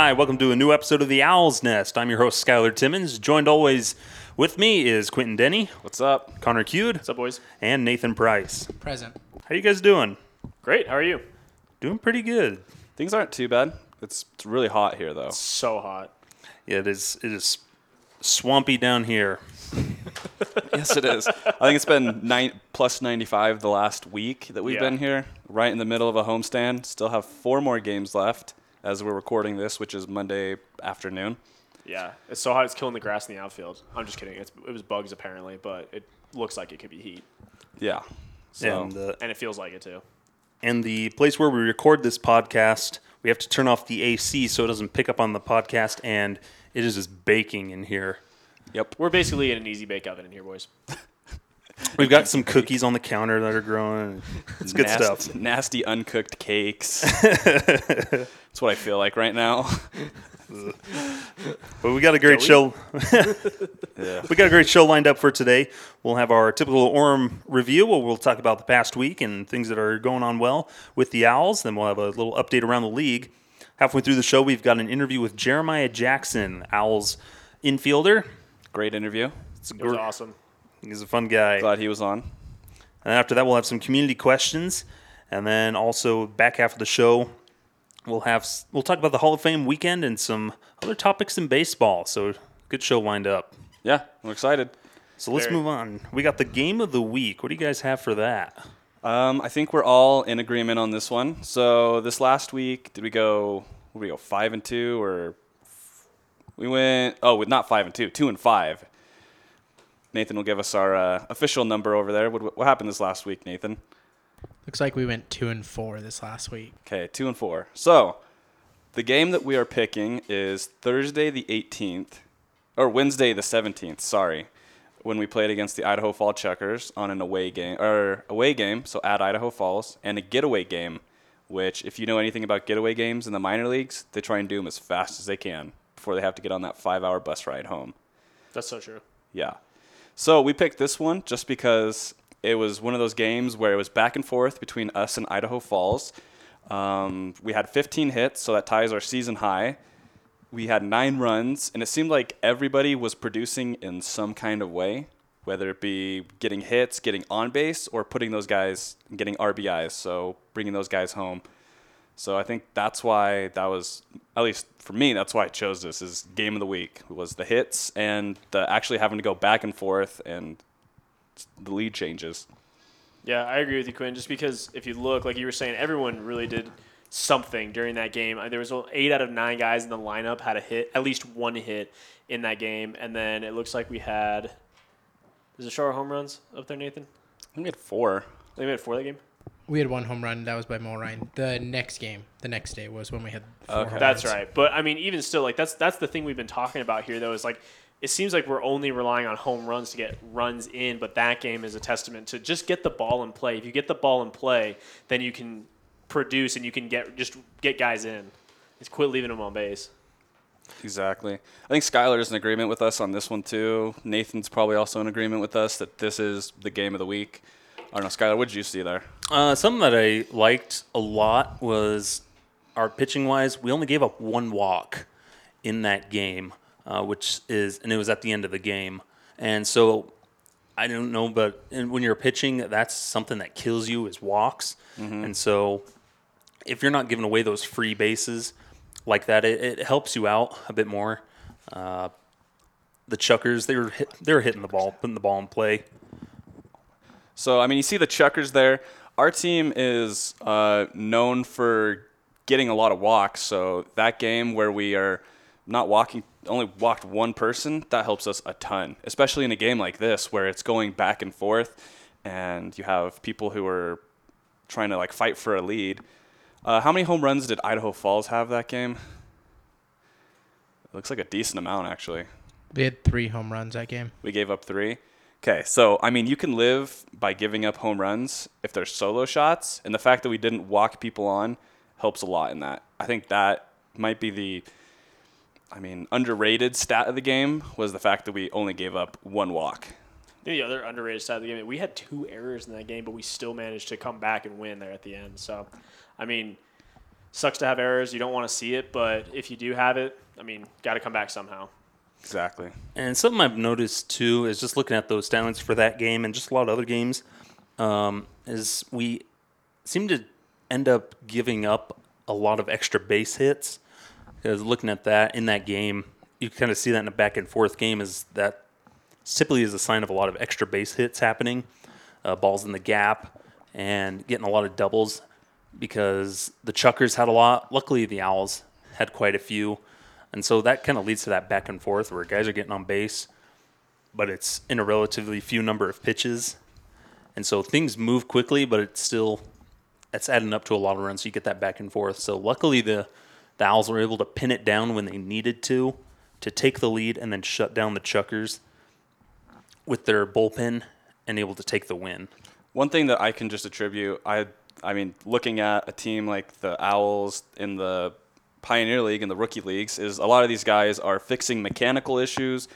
Hi, welcome to a new episode of the Owl's Nest. I'm your host, Skylar Timmons. Joined always with me is Quentin Denny, What's up? Connor Cute, What's up, boys? and Nathan Price. Present. How you guys doing? Great. How are you? Doing pretty good. Things aren't too bad. It's, it's really hot here though. So hot. Yeah, it is. It is swampy down here. yes, it is. I think it's been nine, plus 95 the last week that we've Yeah. been here, right in the middle of a homestand. Still have four more games left as we're recording this, which is Monday afternoon. Yeah, it's so hot. It's killing the grass in the outfield. I'm just kidding. It's, it was bugs apparently, but it looks like it could be heat, Yeah. So and uh, and it feels like it too. and the place where we record this podcast, we have to turn off the AC so it doesn't pick up on the podcast, and it is just baking in here. yep. We're basically in an easy bake oven in here, boys. We've got some cookies on the counter that are growing. It's good Nasty- stuff. Nasty uncooked cakes. That's what I feel like right now. But we got a great Joey? show. Yeah. We got a great show lined up for today. We'll have our typical Orem review where we'll talk about the past week and things that are going on well with the Owls. Then we'll have a little update around the league. Halfway through the show, we've got an interview with Jeremiah Jackson, Owls infielder. Great interview. It's It was gr- awesome. He's a fun guy. Glad he was on. And after that, we'll have some community questions, and then also back half of the show, we'll have we'll talk about the Hall of Fame weekend and some other topics in baseball. So good show lined up. Yeah, I'm excited. So let's Very. move on. We got the game of the week. What do you guys have for that? Um, I think we're all in agreement on this one. So this last week, did we go? Did we go five and two, or we went? Oh, with not five and two, two and five. Nathan will give us our uh, official number over there. What, what happened this last week, Nathan? Looks like we went two and four this last week. Okay, two and four. So the game that we are picking is Thursday the 18th, or Wednesday the 17th. Sorry, when we played against the Idaho Fall Chukars on an away game or away game, so at Idaho Falls, and a getaway game. Which, if you know anything about getaway games in the minor leagues, they try and do them as fast as they can before they have to get on that five-hour bus ride home. That's so true. Yeah. So we picked this one just because it was one of those games where it was back and forth between us and Idaho Falls. Um, we had 15 hits, so that ties our season high. We had nine runs, and it seemed like everybody was producing in some kind of way, whether it be getting hits, getting on base, or putting those guys, getting RBIs, so bringing those guys home. So I think that's why that was, at least for me, that's why I chose this is game of the week was the hits and the actually having to go back and forth and the lead changes. Yeah, I agree with you, Quinn. Just because if you look, like you were saying, everyone really did something during that game. Uh, There was eight out of nine guys in the lineup had a hit, at least one hit in that game, and then it looks like we had. Is it show our home runs up there, Nathan? I think we had four. I think we had four that game. We had one home run. That was by Mo Ryan. The next game, the next day, was when we had four Okay. That's runs. right. But I mean, even still, like that's that's the thing we've been talking about here, though. Is like it seems like we're only relying on home runs to get runs in, but that game is a testament to just get the ball in play. If you get the ball in play, then you can produce and you can get just get guys in. Just quit leaving them on base. Exactly. I think Skylar is in agreement with us on this one too. Nathan's probably also in agreement with us that this is the game of the week. I don't know, Skylar, what did you see there? Uh, something that I liked a lot was our pitching wise. We only gave up one walk in that game, uh, which is, and it was at the end of the game. And so I don't know, but and when you're pitching, that's something that kills you is walks. And so if you're not giving away those free bases like that, it, it helps you out a bit more. Uh, the Chukars, they were hit, they were hitting the ball, putting the ball in play. So, I mean, you see the Chukars there. Our team is uh, known for getting a lot of walks. So, that game where we are not walking, only walked one person, that helps us a ton, especially in a game like this where it's going back and forth and you have people who are trying to like fight for a lead. Uh, how many home runs did Idaho Falls have that game? It looks like a decent amount, actually. We had three home runs that game. We gave up three. Okay, so I mean, you can live by giving up home runs if they're solo shots, and the fact that we didn't walk people on helps a lot in that. I think that might be the, I mean, underrated stat of the game was the fact that we only gave up one walk. The other underrated side of the game, we had two errors in that game, but we still managed to come back and win there at the end. So, I mean, sucks to have errors. You don't want to see it, but if you do have it, I mean, got to come back somehow. Exactly. And something I've noticed too is just looking at those standings for that game and just a lot of other games, um, is we seem to end up giving up a lot of extra base hits. Because looking at that in that game, you kind of see that in a back and forth game is that typically is a sign of a lot of extra base hits happening, uh, balls in the gap, and getting a lot of doubles because the Chukars had a lot. Luckily, the Owls had quite a few. And so that kind of leads to that back and forth where guys are getting on base, but it's in a relatively few number of pitches. And so things move quickly, but it's still it's adding up to a lot of runs. So you get that back and forth. So luckily the the Owls were able to pin it down when they needed to, to take the lead and then shut down the Chukars with their bullpen and able to take the win. One thing that I can just attribute, I I mean, looking at a team like the Owls in the Pioneer League and the rookie leagues, is a lot of these guys are fixing mechanical issues,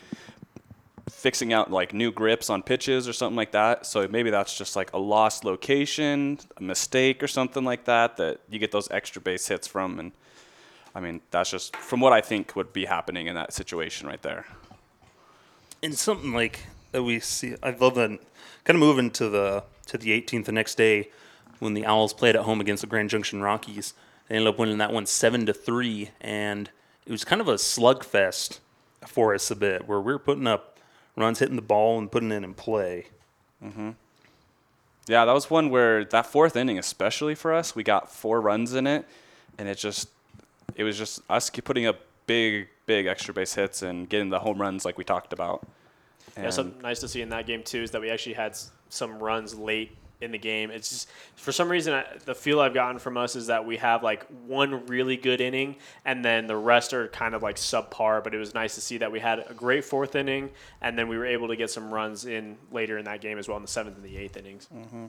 fixing out like new grips on pitches or something like that. So maybe that's just like a lost location, a mistake or something like that that you get those extra base hits from. And I mean, that's just from what I think would be happening in that situation right there. and something like that we see. I love that. Kind of moving to the to the 18th the next day when the Owls played at home against the Grand Junction Rockies. They ended up winning that one seven to three, and it was kind of a slugfest for us a bit, where we were putting up runs, hitting the ball, and putting it in play. Mhm. Yeah, that was one where that fourth inning, especially for us, we got four runs in it, and it just, it was just us keep putting up big, big extra base hits and getting the home runs like we talked about. Yeah, And- something nice to see in that game too is that we actually had some runs late in the game. It's just for some reason I, the feel I've gotten from us is that we have like one really good inning and then the rest are kind of like subpar. But it was nice to see that we had a great fourth inning and then we were able to get some runs in later in that game as well in the seventh and the eighth innings. Mm-hmm.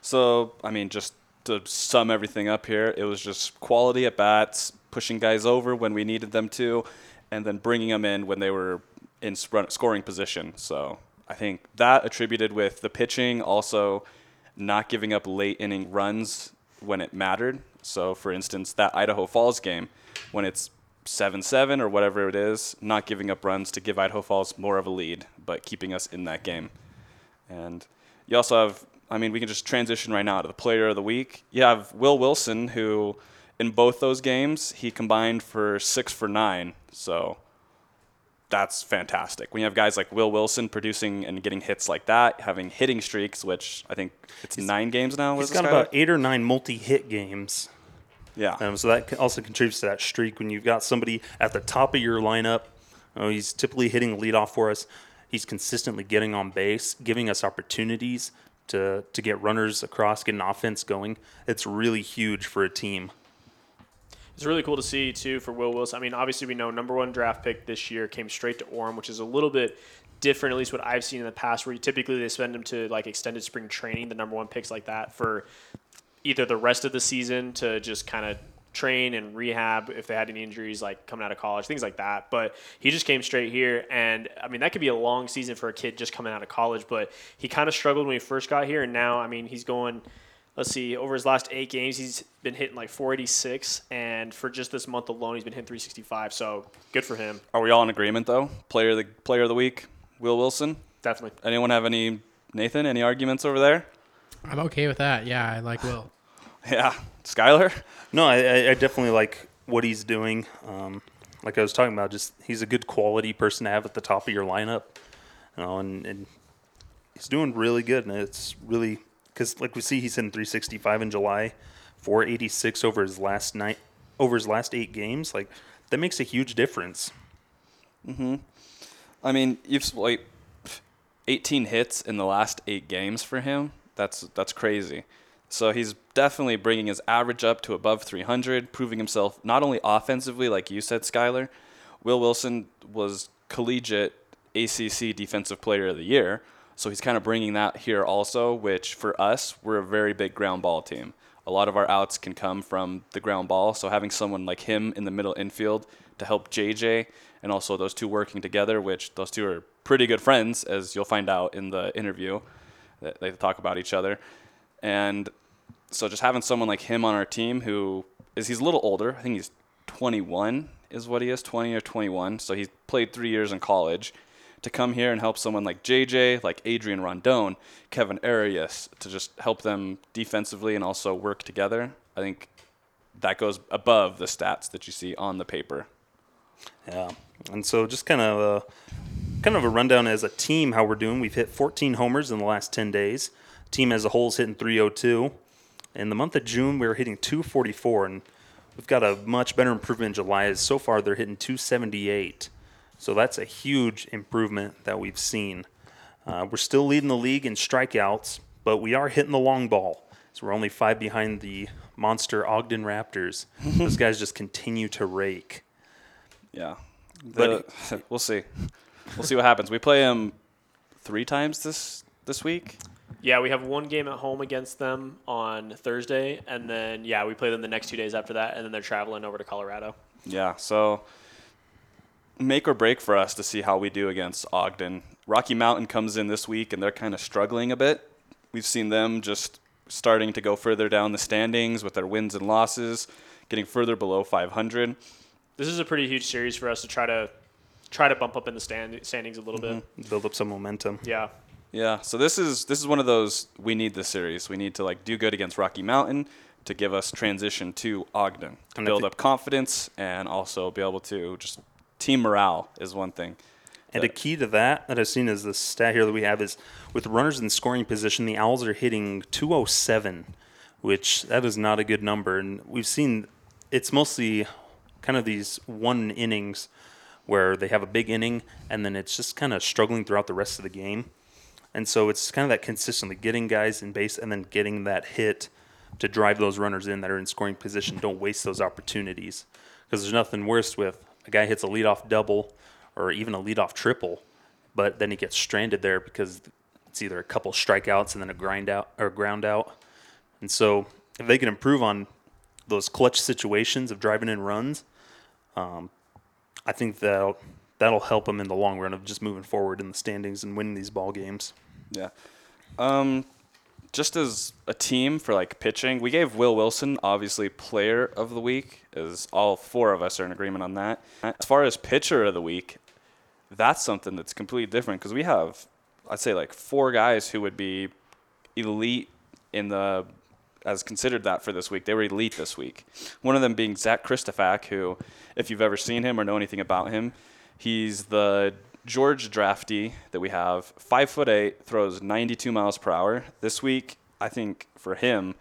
So, I mean, just to sum everything up here, it was just quality at bats, pushing guys over when we needed them to, and then bringing them in when they were in scoring position. So, I think that attributed with the pitching, also not giving up late inning runs when it mattered. So, for instance, that Idaho Falls game, when it's 7 7 or whatever it is, not giving up runs to give Idaho Falls more of a lead, but keeping us in that game. And you also have, I mean, we can just transition right now to the player of the week. You have Will Wilson, who in both those games, he combined for six for nine. So that's fantastic. When you have guys like Will Wilson producing and getting hits like that, having hitting streaks, which I think it's nine games now. He's got about eight or nine multi-hit games. Yeah. Um, so that also contributes to that streak when you've got somebody at the top of your lineup. Uh, he's typically hitting leadoff for us. He's consistently getting on base, giving us opportunities to to get runners across, get an offense going. It's really huge for a team. It's really cool to see too for Will Wilson. I mean, obviously we know number one draft pick this year came straight to Orem, which is a little bit different, at least what I've seen in the past, where typically they send him to like extended spring training, the number one picks like that for either the rest of the season to just kind of train and rehab if they had any injuries like coming out of college, things like that. But he just came straight here, and I mean that could be a long season for a kid just coming out of college. But he kind of struggled when he first got here, and now I mean he's going. Let's see, over his last eight games, he's been hitting like 486, and for just this month alone, he's been hitting 365. So good for him, Are we all in agreement though? Player of the player of the week, Will Wilson. definitely. Anyone have any Nathan? Any arguments over there? I'm okay with that. Yeah, I like Will. Yeah, Skylar. No, I, I- I definitely like what he's doing. Um, like I was talking about, just he's a good quality person to have at the top of your lineup. You know, and, and he's doing really good, and it's really because like we see he's in 365 in July, 486 over his last night over his last eight games. Like that makes a huge difference. Mm-hmm. I mean, you've like 18 hits in the last eight games for him. That's that's crazy. So he's definitely bringing his average up to above 300, proving himself not only offensively, like you said, Skyler. Will Wilson was collegiate ACC Defensive Player of the Year, so he's kind of bringing that here also. Which for us, we're a very big ground ball team. A lot of our outs can come from the ground ball, so having someone like him in the middle infield to help JJ and also those two working together, which those two are pretty good friends, as you'll find out in the interview that they talk about each other. And so just having someone like him on our team who is he's a little older. I think he's 21 is what he is, 20 or 21. So he's played three years in college. To come here and help someone like JJ, like Adrian Rondon, Kevin Arias, to just help them defensively and also work together, I think that goes above the stats that you see on the paper. Yeah, and so just kind of a kind of a rundown as a team how we're doing. We've hit 14 homers in the last 10 days. Team as a whole is hitting 302. In the month of June, we were hitting 244, and we've got a much better improvement in July. So far, they're hitting 278. So that's a huge improvement that we've seen. Uh, we're still leading the league in strikeouts, but we are hitting the long ball. So we're only five behind the monster Ogden Raptors. Those guys just continue to rake. Yeah, But- we'll see. We'll see what happens. We play them three times this this week. Yeah, we have one game at home against them on Thursday, and then yeah, we play them the next two days after that, and then they're traveling over to Colorado. Yeah, so make or break for us to see how we do against Ogden. Rocky Mountain comes in this week and they're kind of struggling a bit. We've seen them just starting to go further down the standings with their wins and losses, getting further below 500. This is a pretty huge series for us to try to try to bump up in the stand, standings a little bit. Mm-hmm. Build up some momentum. Yeah. Yeah, so this is this is one of those we need this series. We need to like do good against Rocky Mountain to give us transition to Ogden, to And build thi- up confidence and also be able to just team morale is one thing. And a key to that that I've seen is the stat here that we have is with runners in scoring position, the Owls are hitting 207, which that is not a good number. And we've seen it's mostly kind of these one innings where they have a big inning and then it's just kind of struggling throughout the rest of the game. And so it's kind of that consistently getting guys in base and then getting that hit to drive those runners in that are in scoring position. Don't waste those opportunities because there's nothing worse with a guy hits a leadoff double or even a leadoff triple, but then he gets stranded there because it's either a couple strikeouts and then a grind out or ground out. And so if they can improve on those clutch situations of driving in runs, um, I think that'll that'll help them in the long run of just moving forward in the standings and winning these ball games. Yeah. Um, just as a team for like pitching, we gave Will Wilson obviously player of the week, as all four of us are in agreement on that. As far as pitcher of the week, that's something that's completely different because we have, I'd say, like four guys who would be elite in the as considered that for this week. They were elite this week. One of them being Zach Christofak, who, if you've ever seen him or know anything about him, he's the George Drafty that we have. Five foot eight, throws 92 miles per hour. This week, I think for him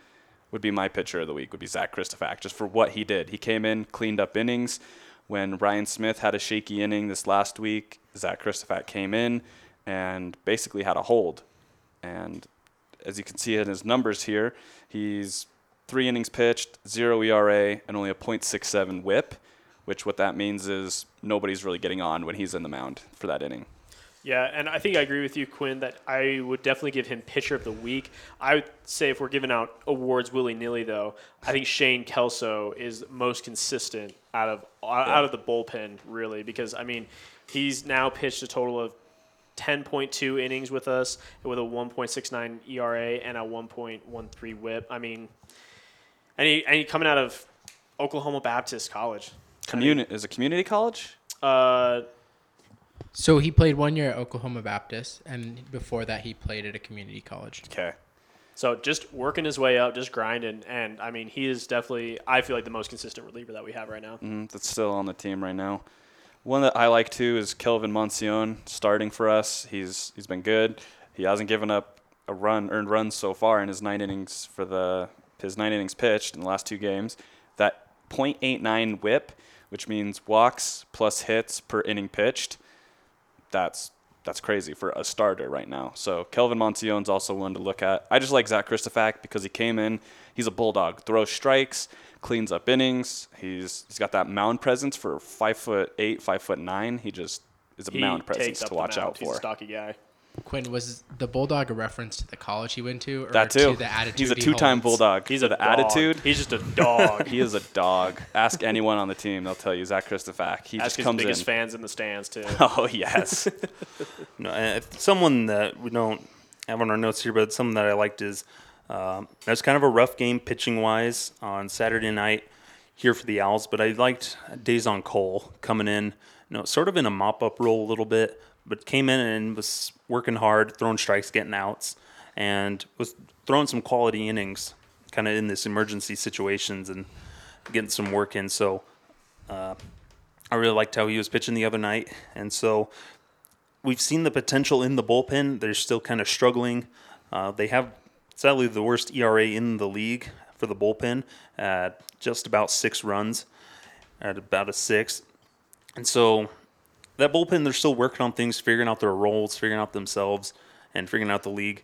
would be my pitcher of the week. Would be Zach Christofak, just for what he did. He came in, cleaned up innings. When Ryan Smith had a shaky inning this last week, Zach Christofak came in and basically had a hold. And as you can see in his numbers here, he's three innings pitched, zero ERA, and only a .67 WHIP, which what that means is nobody's really getting on when he's in the mound for that inning. Yeah, and I think I agree with you, Quinn, that I would definitely give him pitcher of the week. I would say if we're giving out awards willy nilly, though, I think Shane Kelso is most consistent out of out of the bullpen, really, because I mean, he's now pitched a total of 10.2 innings with us with a 1.69 ERA and a 1.13 WHIP. I mean, and he, and he coming out of Oklahoma Baptist College. Communi- is it community college? Uh, So he played one year at Oklahoma Baptist, and before that he played at a community college. Okay. So just working his way up, just grinding, and I mean, he is definitely, I feel like the most consistent reliever that we have right now. Mm, that's still on the team right now. One that I like too is Kelvin Monsione starting for us. He's he's been good. He hasn't given up a run earned runs so far in his nine innings for the his nine innings pitched in the last two games. That .89 WHIP, which means walks plus hits per inning pitched. That's that's crazy for a starter right now. So Kelvin Moncione's also one to look at. I just like Zach Christofak because he came in. He's a bulldog, throws strikes, cleans up innings. He's he's got that mound presence for five foot eight, five foot nine. He just is a He mound presence to watch mound. out He's for. a stocky guy. Quinn was the bulldog a reference to the college he went to, or That too. to the attitude He's a two-time holds? bulldog. He's For a the dog. attitude. He's just a dog. He is a dog. Ask anyone on the team; they'll tell you Zach Christofak. He Ask just his comes biggest in. fans in the stands too. Oh yes. No, if someone that we don't have on our notes here, but something that I liked is um, that was kind of a rough game pitching wise on Saturday night. here for the Owls, but I liked Dazon Cole coming in, you know, sort of in a mop up role a little bit, but came in and was working hard, throwing strikes, getting outs, and was throwing some quality innings, kind of in this emergency situations and getting some work in. So uh, I really liked how he was pitching the other night, and so we've seen the potential in the bullpen. They're still kind of struggling. Uh, they have sadly the worst ERA in the league for the bullpen at just about six runs, at about a six. And so that bullpen, they're still working on things, figuring out their roles, figuring out themselves, and figuring out the league.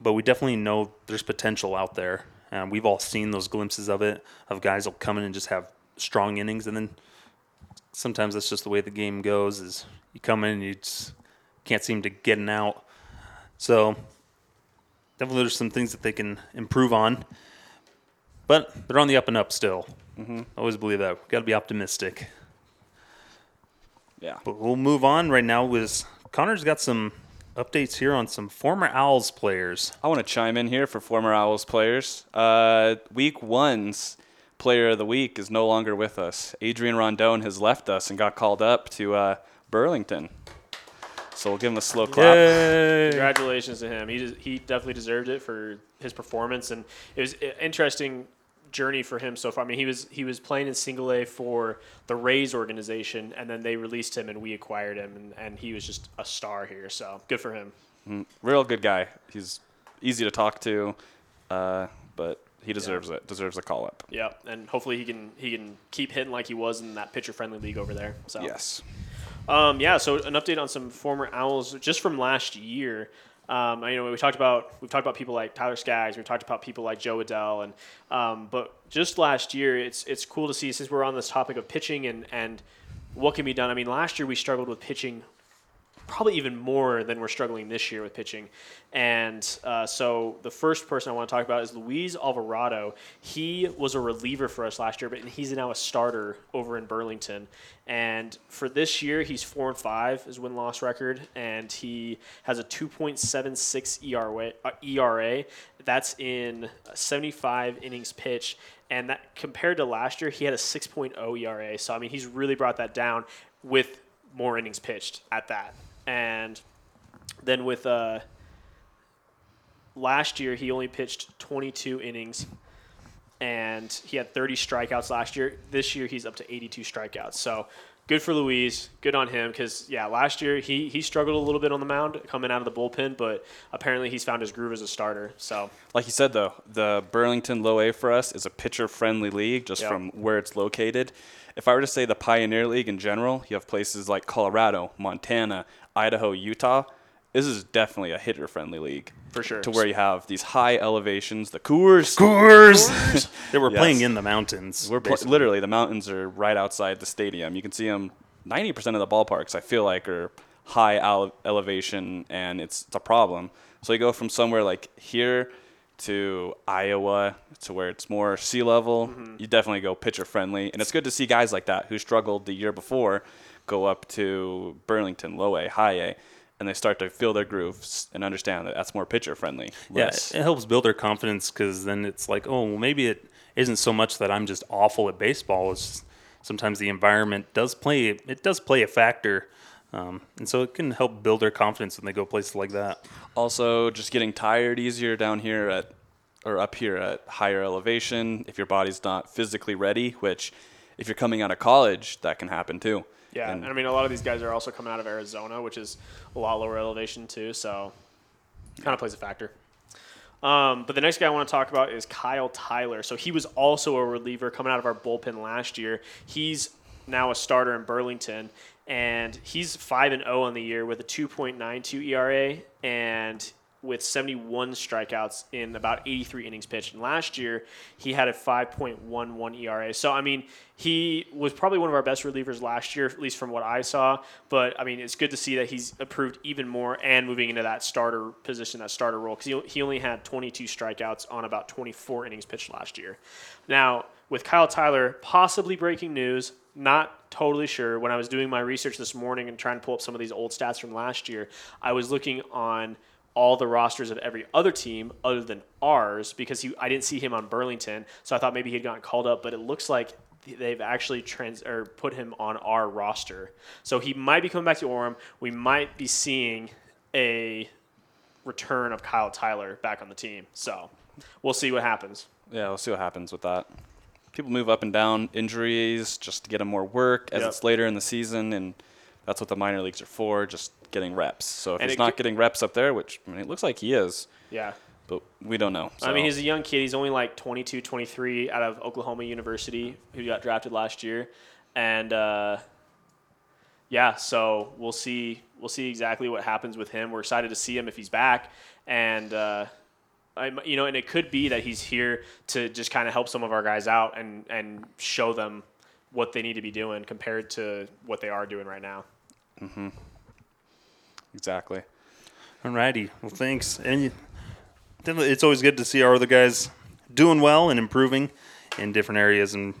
But we definitely know there's potential out there. And we've all seen those glimpses of it, of guys will come in and just have strong innings, and then sometimes that's just the way the game goes. Is you come in and you just can't seem to get an out. So definitely there's some things that they can improve on, but they're on the up and up still. Mm-hmm. Always believe that. Got to be optimistic. Yeah. But we'll move on right now. With Connor's got some updates here on some former Owls players. I want to chime in here for former Owls players. Uh, week one's player of the week is no longer with us. Adrian Rondon has left us and got called up to uh, Burlington. So we'll give him a slow clap. Yay. Congratulations to him. He he definitely deserved it for his performance, and it was interesting journey for him so far. I mean, he was he was playing in single A for the Rays organization, and then they released him, and we acquired him, and, and he was just a star here. So good for him. Real good guy. He's easy to talk to, uh, but he deserves it. Deserves a call up. Yeah, and hopefully he can he can keep hitting like he was in that pitcher friendly league over there. So Yes. Um, yeah, so an update on some former Owls just from last year. Um, you know, we talked about we've talked about people like Tyler Skaggs, we've talked about people like Jo Adell, and um, but just last year, it's it's cool to see since we're on this topic of pitching and and what can be done. I mean, last year we struggled with pitching probably even more than we're struggling this year with pitching. And uh, so the first person I want to talk about is Luis Alvarado. He was a reliever for us last year, but he's now a starter over in Burlington. And for this year, he's four and five his win loss record, and he has a 2.76 ERA. Uh, ERA. That's in 75 innings pitched. And that compared to last year, he had a 6.0 ERA. So I mean, he's really brought that down with more innings pitched at that. And then with uh, last year, he only pitched 22 innings, and he had 30 strikeouts last year. This year, he's up to 82 strikeouts. So good for Luis. Good on him because yeah, last year he he struggled a little bit on the mound coming out of the bullpen, but apparently he's found his groove as a starter. So Like you said, though, the Burlington Low A for us is a pitcher friendly league just Yep. from where it's located. If I were to say the Pioneer League in general, you have places like Colorado, Montana, Idaho, Utah. This is definitely a hitter friendly league. For sure. To where you have these high elevations, the Coors. Coors. they were Yes. playing in the mountains. We're pl- literally the mountains are right outside the stadium. You can see them. Ninety percent of the ballparks, I feel like, are high ele- elevation, and it's, it's a problem. So you go from somewhere like here to Iowa to where it's more sea level. Mm-hmm. You definitely go pitcher friendly, and it's good to see guys like that who struggled the year before go up to Burlington, low A, high A, and they start to feel their grooves and understand that that's more pitcher friendly. Yeah, it helps build their confidence because then it's like, oh, well, maybe it isn't so much that I'm just awful at baseball. It's just sometimes the environment does play. It does play a factor, um, and so it can help build their confidence when they go places like that. Also, just getting tired easier down here at or up here at higher elevation if your body's not physically ready, which if you're coming out of college, that can happen too. Yeah, And and I mean a lot of these guys are also coming out of Arizona, which is a lot lower elevation too. So kind of plays a factor. Um, but the next guy I want to talk about is Kyle Tyler. So he was also a reliever coming out of our bullpen last year. He's now a starter in Burlington, and he's five and zero on the year with a 2.92 ERA and with 71 strikeouts in about 83 innings pitched. And last year he had a 5.11 ERA. So I mean, he was probably one of our best relievers last year, at least from what I saw. But I mean, it's good to see that he's improved even more and moving into that starter position, that starter role, because he, he only had 22 strikeouts on about 24 innings pitched last year. Now with Kyle Tyler, possibly breaking news. Not totally sure. When I was doing my research this morning and trying to pull up some of these old stats from last year, I was looking on all the rosters of every other team other than ours because he, I didn't see him on Burlington. So I thought maybe he had gotten called up, but it looks like they've actually trans or put him on our roster. So he might be coming back to Orem. We might be seeing a return of Kyle Tyler back on the team. So we'll see what happens. Yeah, we'll see what happens with that. People move up and down injuries just to get them more work as Yep. it's later in the season, and that's what the minor leagues are for, just getting reps. So if And he's not getting reps up there, which I mean, it looks like he is, Yeah. but we don't know. I mean, he's a young kid. He's only like 22, 23 out of Oklahoma University, who got drafted last year. And uh, yeah, so we'll see. We'll see exactly what happens with him. We're excited to see him if he's back. And uh, I, you know, and it could be that he's here to just kind of help some of our guys out and and show them what they need to be doing compared to what they are doing right now. Exactly. Alrighty. Well, thanks. And you, it's always good to see our other guys doing well and improving in different areas and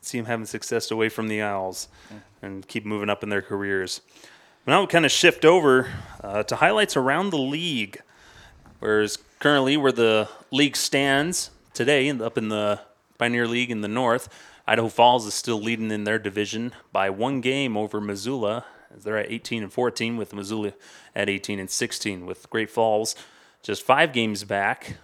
see them having success away from the Owls and keep moving up in their careers. But now we kind of shift over uh, to highlights around the league. Whereas currently, where the league stands today, up in the Pioneer League in the north, Idaho Falls is still leading in their division by one game over Missoula. As they're at 18 and 14, with Missoula at 18 and 16, with Great Falls just five games back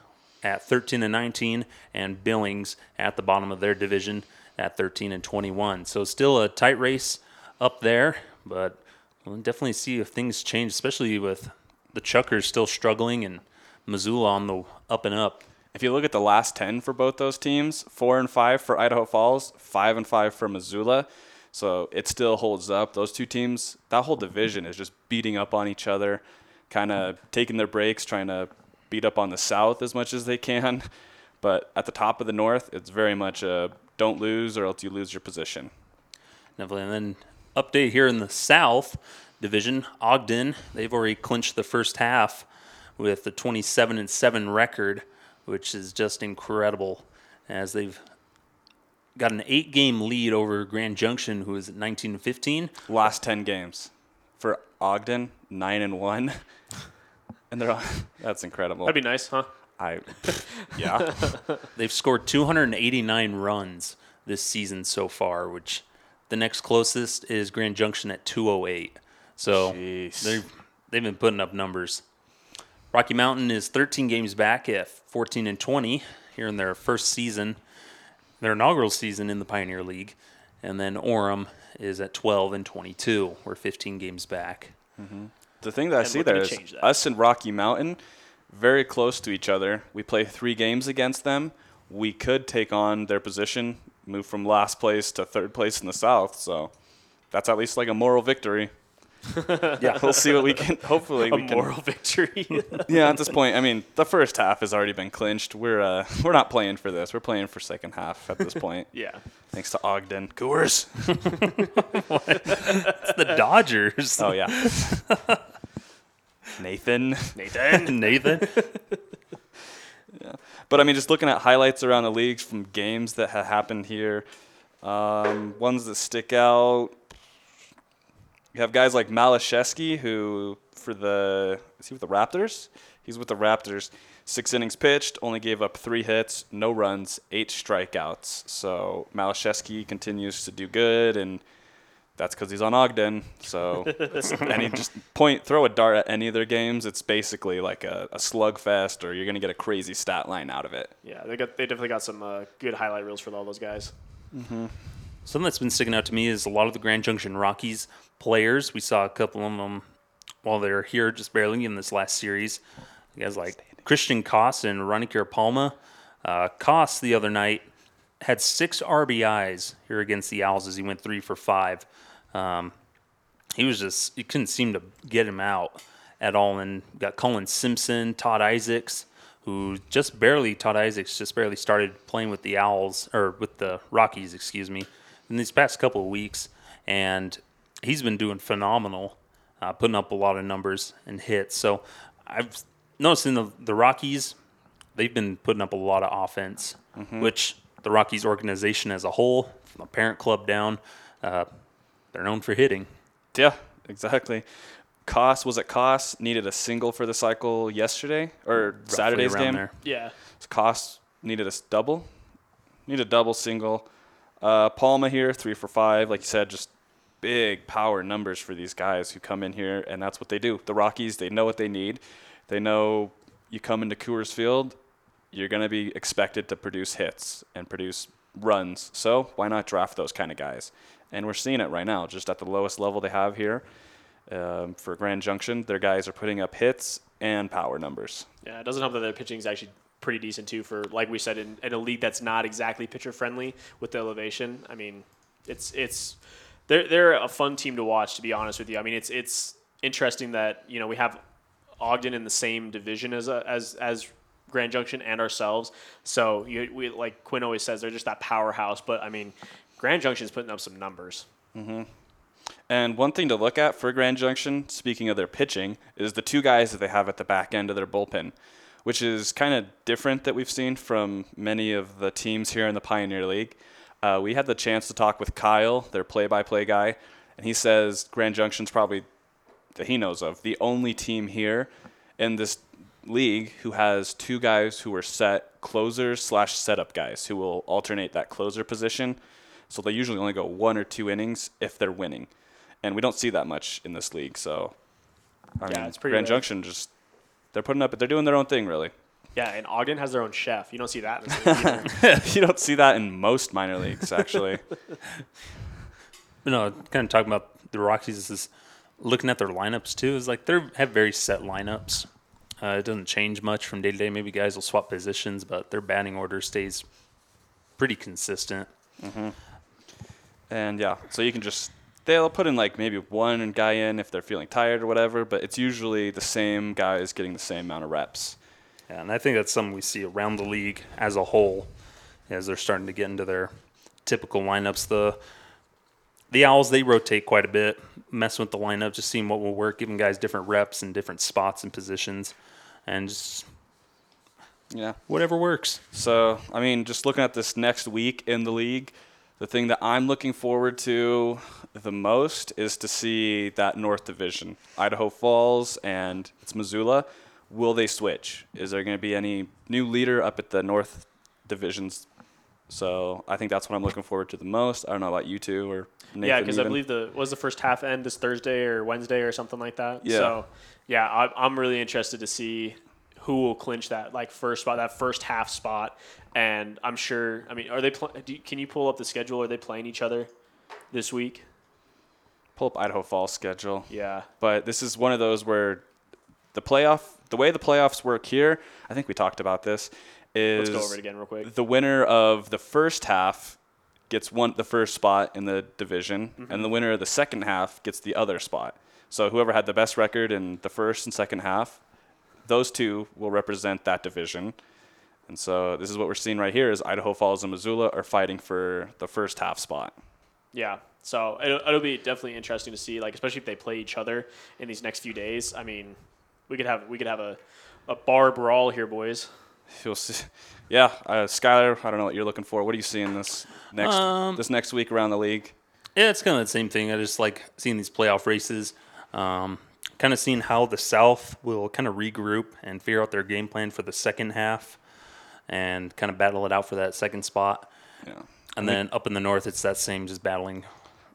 at 13 and 19, and Billings at the bottom of their division at 13 and 21. So still a tight race up there, but we'll definitely see if things change, especially with the Chukars still struggling and Missoula on the up and up. If you look at the last 10 for both those teams, 4 and 5 for Idaho Falls, 5 and 5 for Missoula. So it still holds up. Those two teams, that whole division is just beating up on each other, kind of taking their breaks, trying to beat up on the South as much as they can. But at the top of the North, it's very much a don't lose or else you lose your position. Definitely. And then update here in the South Division, Ogden, they've already clinched the first half with a 27 and 7 record, which is just incredible as they've got an eight game lead over Grand Junction, who is at 19 and 15. Last 10 games for Ogden, 9 and 1. And they're all, that's incredible. That'd be nice, huh? I yeah. They've scored 289 runs this season so far, which the next closest is Grand Junction at 208. So they've they've been putting up numbers. Rocky Mountain is 13 games back at 14 and 20 here in their first season, their inaugural season in the Pioneer League, and then Orem is at 12 and 22. We're 15 games back. Mm-hmm. The thing that I And see we're there is that. us and Rocky Mountain very close to each other. We play three games against them. We could take on their position, move from last place to third place in the South. So that's at least like a moral victory. Yeah. We'll see what we can. Hopefully, A we can. moral victory. Yeah, at this point, I mean, the first half has already been clinched. We're uh, we're not playing for this. We're playing for second half at this point. yeah. Thanks to Ogden Coors. It's the Dodgers. Oh yeah. Nathan. Nathan. Nathan. Yeah, but I mean, just looking at highlights around the leagues from games that have happened here, um, ones that stick out. You have guys like Malashevsky, who for the is he with the Raptors? He's with the Raptors. Six innings pitched, only gave up three hits, no runs, eight strikeouts. So Malashevsky continues to do good, and that's because he's on Ogden. So any just point, throw a dart at any of their games. It's basically like a, a slugfest, or you're gonna get a crazy stat line out of it. Yeah, they got they definitely got some uh, good highlight reels for all those guys. Something that's been sticking out to me is a lot of the Grand Junction Rockies players. We saw a couple of them while they were here, just barely in this last series. Guys like Christian Koss and Ronaiker Palma. Uh, Koss the other night had six RBIs here against the Owls as he went three for five. Um, he was just you couldn't seem to get him out at all. And got Colin Simpson, Todd Isaacs, who just barely Todd Isaacs just barely started playing with the Owls or with the Rockies, excuse me, in these past couple of weeks, and he's been doing phenomenal, uh, putting up a lot of numbers and hits. So I've noticed in the the Rockies, they've been putting up a lot of offense, which the Rockies organization as a whole, from the parent club down, uh, they're known for hitting. Yeah, exactly. Koss was it Koss needed a single for the cycle yesterday or Saturday's game? there. Yeah. Koss needed a double. need a double, single. Uh, Palma here, three for five. Like you said, just big power numbers for these guys who come in here, and that's what they do. The Rockies, they know what they need. They know you come into Coors Field, you're going to be expected to produce hits and produce runs. So why not draft those kind of guys? And we're seeing it right now, just at the lowest level they have here um, for Grand Junction. Their guys are putting up hits and power numbers. Yeah, it doesn't help that their pitching is actually pretty decent too. For like we said, in, in a league that's not exactly pitcher friendly with the elevation. I mean, it's it's they're they're a fun team to watch. To be honest with you, I mean, it's it's interesting that you know we have Ogden in the same division as a, as as Grand Junction and ourselves. So you, we like Quinn always says they're just that powerhouse. But I mean, Grand Junction is putting up some numbers. Mm-hmm. And one thing to look at for Grand Junction, speaking of their pitching, is the two guys that they have at the back end of their bullpen, which is kind of different that we've seen from many of the teams here in the Pioneer League. Uh, we had the chance to talk with Kyle, their play-by-play guy, and he says Grand Junction's probably that he knows of the only team here in this league who has two guys who are set closers slash setup guys who will alternate that closer position. So they usually only go one or two innings if they're winning, and we don't see that much in this league. So, I Yeah, mean, it's pretty Grand rare. Junction just they're putting up, they're doing their own thing really. Yeah, and Ogden has their own chef. You don't see that. In this you don't see that in most minor leagues actually. You know, kind of talking about the Rockies is looking at their lineups too. Is like they have very set lineups. Uh, it doesn't change much from day to day. Maybe guys will swap positions, but their batting order stays pretty consistent. And yeah, so you can just they'll put in like maybe one guy in if they're feeling tired or whatever, but it's usually the same guys getting the same amount of reps. Yeah, and I think that's something we see around the league as a whole, as they're starting to get into their typical lineups. The the Owls they rotate quite a bit, messing with the lineup, just seeing what will work, giving guys different reps and different spots and positions, and just Yeah. whatever works. So, I mean, just looking at this next week in the league, the thing that I'm looking forward to the most is to see that North Division, Idaho Falls and it's Missoula. Will they switch? Is there going to be any new leader up at the North Divisions? So, I think that's what I'm looking forward to the most. I don't know about you two or Nathan. yeah, because I believe the was the first half end this Thursday or Wednesday or something like that. Yeah. So, yeah, I, I'm really interested to see who will clinch that like first spot, that first half spot. And I'm sure. I mean, are they? Pl- you, can you pull up the schedule? Are they playing each other this week? pull up Idaho Falls schedule. Yeah. but this is one of those where the playoff, the way the playoffs work here, I think we talked about this, is Let's go over it again real quick. the winner of the first half gets one the first spot in the division, Mm-hmm. and the winner of the second half gets the other spot. So whoever had the best record in the first and second half, those two will represent that division. And so this is what we're seeing right here: is Idaho Falls and Missoula are fighting for the first half spot. Yeah. So it'll, it'll be definitely interesting to see, like especially if they play each other in these next few days. I mean, we could have we could have a, a bar brawl here, boys. You'll see. Yeah, uh, Skylar, I don't know what you're looking for. What are you seeing this next Um, this next week around the league? Yeah, it's kind of the same thing. I just like seeing these playoff races, um, kind of seeing how the South will kind of regroup and figure out their game plan for the second half, and kind of battle it out for that second spot. Yeah. And then up in the North, it's that same, just battling.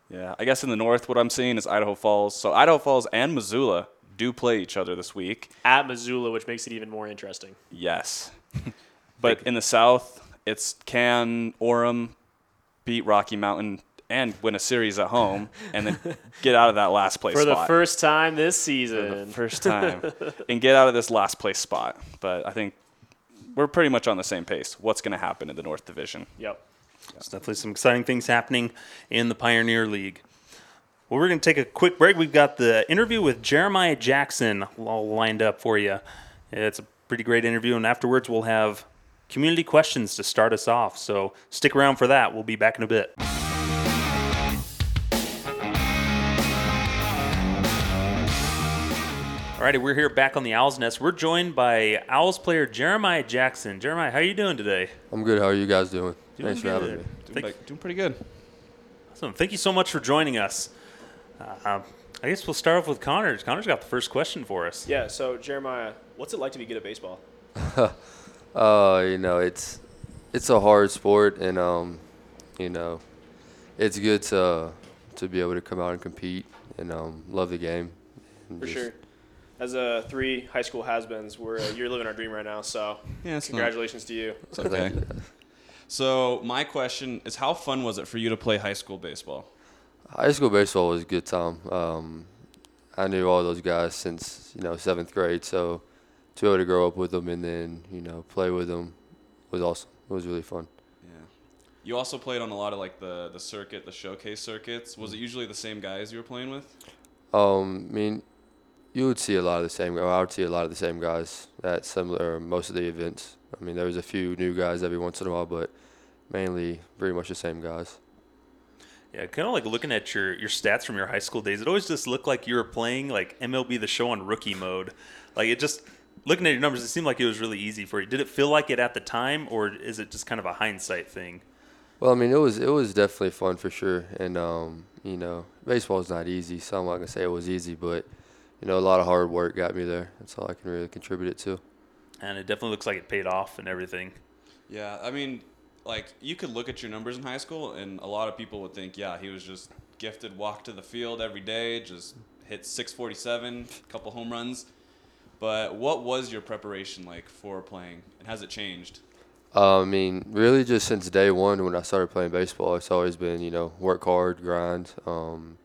Yeah, I guess in the north, what I'm seeing is Idaho Falls. So Idaho Falls and Missoula do play each other this week. At Missoula, which makes it even more interesting. Yes, but in the south, it's can Orem beat Rocky Mountain and win a series at home, and then get out of that last place For the first time this for the season. first time, and get out of this last place spot. But I think we're pretty much on the same pace. What's going to happen in the North Division? Yep. There's definitely some exciting things happening in the Pioneer League. Well, we're going to take a quick break. We've got the interview with Jeremiah Jackson all lined up for you. It's a pretty great interview, and afterwards, we'll have community questions to start us off. So stick around for that. We'll be back in a bit. Alrighty, we're here back on the Owls Nest. We're joined by Owls player Jeremiah Jackson. Jeremiah, how are you doing today? I'm good. How are you guys doing? Doing Thanks for having me. Thank- doing pretty good. Awesome. Thank you so much for joining us. Uh, I guess we'll start off with Connor. Connor's got the first question for us. Yeah. So Jeremiah, what's it like to be good at baseball? Oh, you know, it's it's a hard sport, and um, you know, it's good to to be able to come out and compete and um, love the game. For just- sure. As a three high school has-beens, we're uh, you're living our dream right now. So Yeah, it's not- congratulations to you. It's okay. So my question is, how fun was it for you to play high school baseball? High school baseball was a good time. Um, I knew all those guys since you know seventh grade, so to be able to grow up with them and then you know play with them was awesome. It was really fun. Yeah. You also played on a lot of like the the circuit, the showcase circuits. Was it usually the same guys you were playing with? Um, I mean, you would see a lot of the same. I would see a lot of the same guys at similar most of the events. I mean, there was a few new guys every once in a while, but mainly pretty much the same guys. Yeah, kind of like looking at your, your stats from your high school days. It always just looked like you were playing like MLB The Show on rookie mode. Like it just looking at your numbers, it seemed like it was really easy for you. Did it feel like it at the time, or is it just kind of a hindsight thing? Well, I mean, it was it was definitely fun for sure, and um, you know, baseball's not easy, so I'm not gonna say it was easy, but you know, a lot of hard work got me there. That's all I can really contribute it to. And it definitely looks like it paid off and everything. Yeah, I mean, like you could look at your numbers in high school, and a lot of people would think, yeah, he was just gifted, walk to the field every day, just hit 647, couple home runs. But what was your preparation like for playing, and has it changed? Uh, I mean, really, just since day one when I started playing baseball, it's always been you know work hard, grind, um,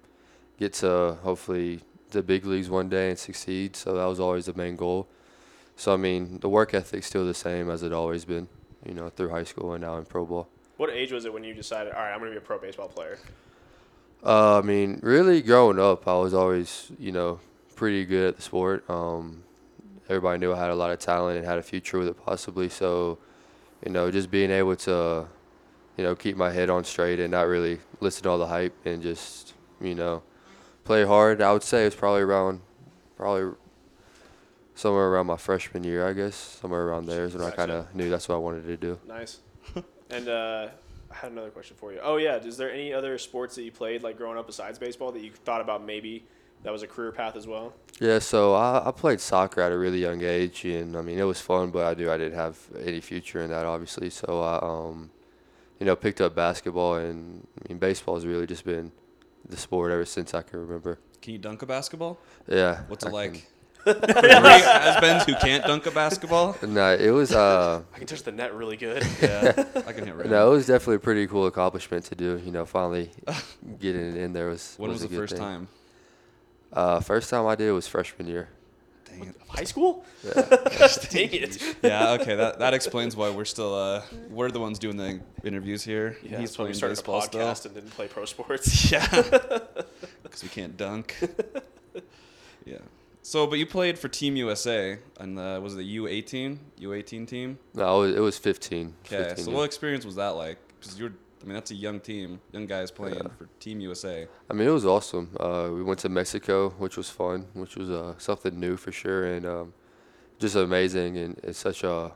get to hopefully the big leagues one day and succeed. So that was always the main goal. So I mean, the work ethic's still the same as it always been, you know, through high school and now in pro ball. What age was it when you decided, all right, I'm going to be a pro baseball player? Uh, I mean, really, growing up, I was always, you know, pretty good at the sport. Um, everybody knew I had a lot of talent and had a future with it, possibly. So, you know, just being able to, you know, keep my head on straight and not really listen to all the hype and just, you know, play hard. I would say it's probably around, probably somewhere around my freshman year, I guess. Somewhere around there is when I kind of knew that's what I wanted to do. Nice. and uh, I had another question for you. Oh yeah, is there any other sports that you played like growing up besides baseball that you thought about maybe that was a career path as well? Yeah, so I, I played soccer at a really young age, and I mean it was fun, but I knew I didn't have any future in that, obviously. So I, um, you know, picked up basketball, and I mean baseball has really just been the sport ever since I can remember. Can you dunk a basketball? Yeah. What's I it like? can- For three has-beens who can't dunk a basketball? No, it was uh, I can touch the net really good. Yeah, I can hit right. no, it was definitely a pretty cool accomplishment to do. You know, finally getting it in there was. When was, a the good first thing. time? Uh, first time I did it was freshman year. Dang it. High school? Yeah. Dang it. Yeah, okay, that, that explains why we're still uh we're the ones doing the interviews here. Yeah, He's that's why we playing started a baseball still. podcast and didn't play pro sports. Yeah, because we can't dunk. yeah. So, but you played for Team USA, and uh, was it the U eighteen U eighteen team? No, it was, it was 15. Okay. 15 So, years. what experience was that like? Because you're, I mean, that's a young team, young guys playing for Team USA. I mean, it was awesome. Uh, we went to Mexico, which was fun, which was uh, something new for sure, and um, just amazing. And it's such a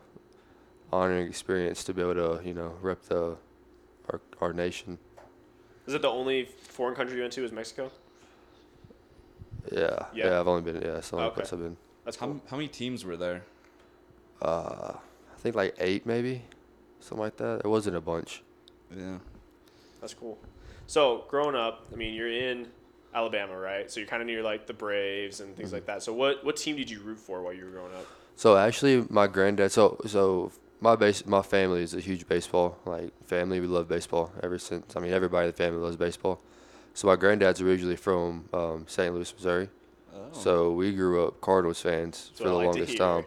honoring experience to be able to, you know, rep the our, our nation. Is it the only foreign country you went to? Is Mexico? Yeah, Yeah. yeah. I've only been, yeah, that's the only Okay. place I've been. That's How, cool. how many teams were there? Uh, I think like eight, maybe, something like that. It wasn't a bunch. Yeah. That's cool. So growing up, I mean, you're in Alabama, right? So you're kind of near like the Braves and things like that. So what what team did you root for while you were growing up? So actually, my granddad. So so my base, my family is a huge baseball like family. We love baseball ever since. I mean, everybody in the family loves baseball. So my granddad's originally from um, St. Louis, Missouri. Oh. So we grew up Cardinals fans That's for the like longest time.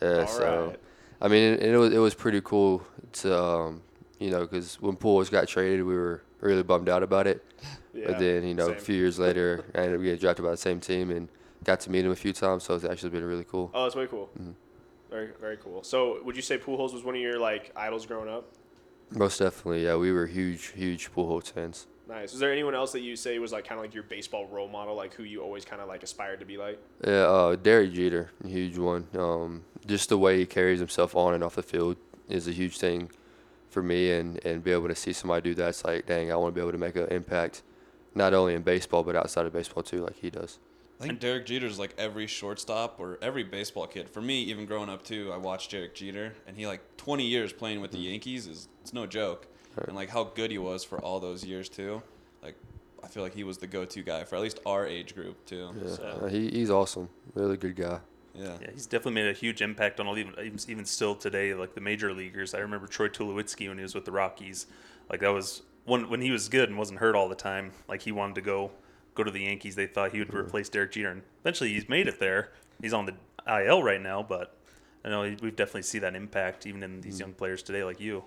Yeah, All so right. I mean, it, it was it was pretty cool to um, you know because when Pujols got traded, we were really bummed out about it. Yeah. But then you know same. a few years later, I ended up getting drafted by the same team and got to meet him a few times. So it's actually been really cool. Oh, that's way cool. Mm-hmm. Very very cool. So would you say Pujols was one of your like idols growing up? Most definitely, yeah. We were huge, huge Pujols fans. Nice. Was there anyone else that you say was like kind of like your baseball role model, like who you always kind of like aspired to be like? Yeah, uh, Derek Jeter, huge one. Um, just the way he carries himself on and off the field is a huge thing for me, and, and be able to see somebody do that, it's like, dang, I want to be able to make an impact, not only in baseball but outside of baseball too, like he does. I think Derek Jeter's like every shortstop or every baseball kid. For me, even growing up too, I watched Derek Jeter, and he like 20 years playing with the Yankees is it's no joke, and like how good he was for all those years too. Like, I feel like he was the go-to guy for at least our age group too. Yeah, So, uh, he, he's awesome. Really good guy. yeah. Yeah, he's definitely made a huge impact on all even even, even still today, like the major leaguers. I remember Troy Tulowitzki when he was with the Rockies. Like that was when when he was good and wasn't hurt all the time. Like he wanted to go go to the Yankees. They thought he would replace Derek Jeter, and eventually he's made it there. He's on the IL right now, but I know we've definitely see that impact even in these young players today, like you.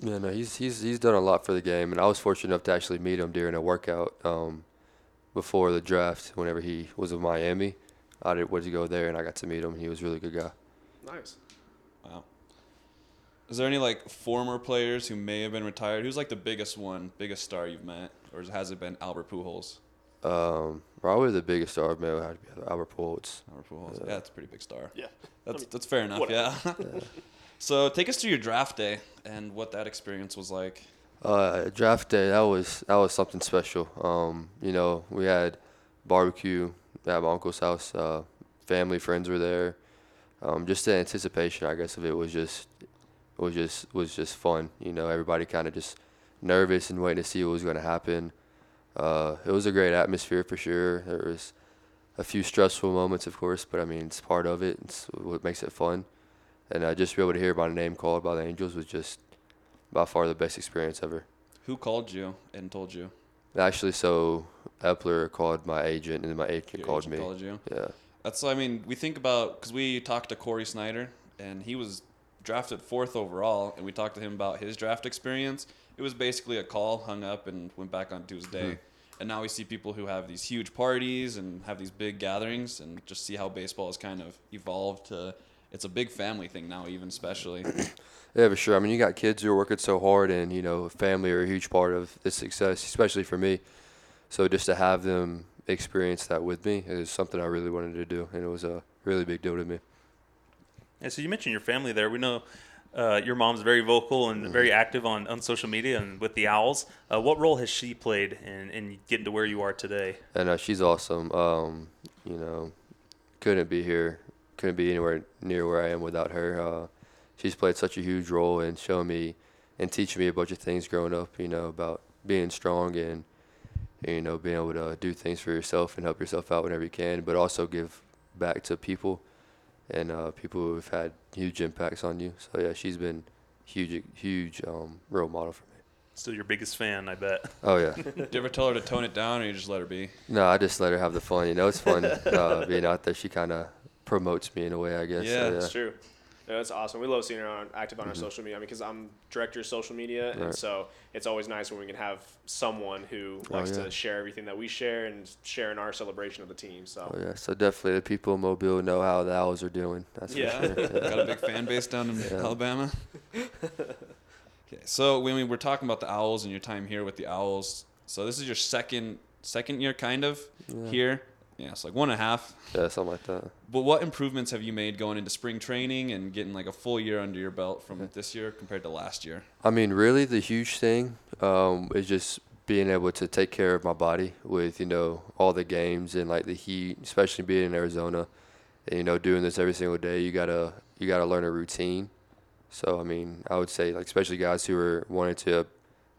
Yeah, no, he's he's he's done a lot for the game, and I was fortunate enough to actually meet him during a workout um, before the draft. Whenever he was in Miami, I did was to go there, and I got to meet him. He was a really good guy. Nice. Wow. Is there any like former players who may have been retired? Who's like the biggest one, biggest star you've met, or has it been Albert Pujols? Um, probably the biggest star I've met would have to be Albert Pujols. Albert Pujols. Yeah, that's a pretty big star. Yeah. That's I mean, that's fair enough. whatever. Yeah. so take us through your draft day and what that experience was like. Uh, draft day that was that was something special. Um, you know, we had barbecue at my uncle's house. Uh, family, friends were there. Um, just the anticipation, I guess, of it was just was just was just fun. You know, everybody kind of just nervous and waiting to see what was going to happen. Uh, it was a great atmosphere for sure. There was a few stressful moments, of course, but I mean, it's part of it. It's what makes it fun. And uh, just to be able to hear my name called by the Angels was just by far the best experience ever. Who called you and told you? Actually, so Eppler called my agent, and then my agent Your called agent me. Called you. Yeah. That's I mean we think about because we talked to Cory Snyder and he was drafted fourth overall and we talked to him about his draft experience. It was basically a call, hung up, and went back on Tuesday. And now we see people who have these huge parties and have these big gatherings and just see how baseball has kind of evolved to. It's a big family thing now, even especially. Yeah, for sure. I mean, you got kids who are working so hard, and you know, family are a huge part of this success, especially for me. So just to have them experience that with me is something I really wanted to do, and it was a really big deal to me. Yeah, so you mentioned your family there. We know uh, your mom's very vocal and very active on, on social media and with the Owlz. Uh, what role has she played in, in getting to where you are today? And uh, she's awesome. Um, you know, couldn't be here, couldn't be anywhere near where I am without her. Uh, she's played such a huge role in showing me and teaching me a bunch of things growing up. You know, about being strong and you know being able to do things for yourself and help yourself out whenever you can, but also give back to people and uh, people who have had huge impacts on you. So yeah, she's been huge, huge um, role model for me. Still your biggest fan, I bet. Oh yeah. Do you ever tell her to tone it down, or you just let her be? No, I just let her have the fun. You know, it's fun uh, being out there. She kind of promotes me in a way, I guess. Yeah, so, That's true. No, that's awesome. We love seeing her on, active on our Mm-hmm. social media because I'm director of social media, and so it's always nice when we can have someone who Oh, likes yeah. to share everything that we share and share in our celebration of the team. So Oh yeah, so definitely the people in Mobile know how the Owlz are doing. That's Yeah. for sure. Got a big fan base down in Yeah. Alabama. Okay, so when we were talking about the Owlz and your time here with the Owlz, so this is your second second year, kind of Yeah. here. Yeah, it's like one and a half. Yeah, something like that. But what improvements have you made going into spring training and getting like a full year under your belt from this year compared to last year? I mean, really, the huge thing um, is just being able to take care of my body with you know all the games and like the heat, especially being in Arizona. And, you know, doing this every single day, you gotta you gotta learn a routine. So I mean, I would say like especially guys who are wanting to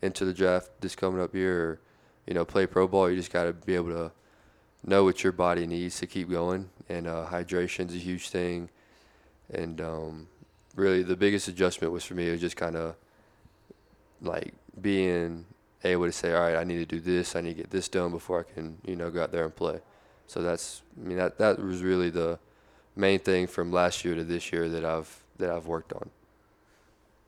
enter the draft this coming up year, or you know, play pro ball, you just gotta be able to know what your body needs to keep going. And uh, is a huge thing. And um, really, the biggest adjustment was for me was just kind of like being able to say, all right, I need to do this, I need to get this done before I can, you know, go out there and play. So that's, I mean, that that was really the main thing from last year to this year that I've that I've worked on.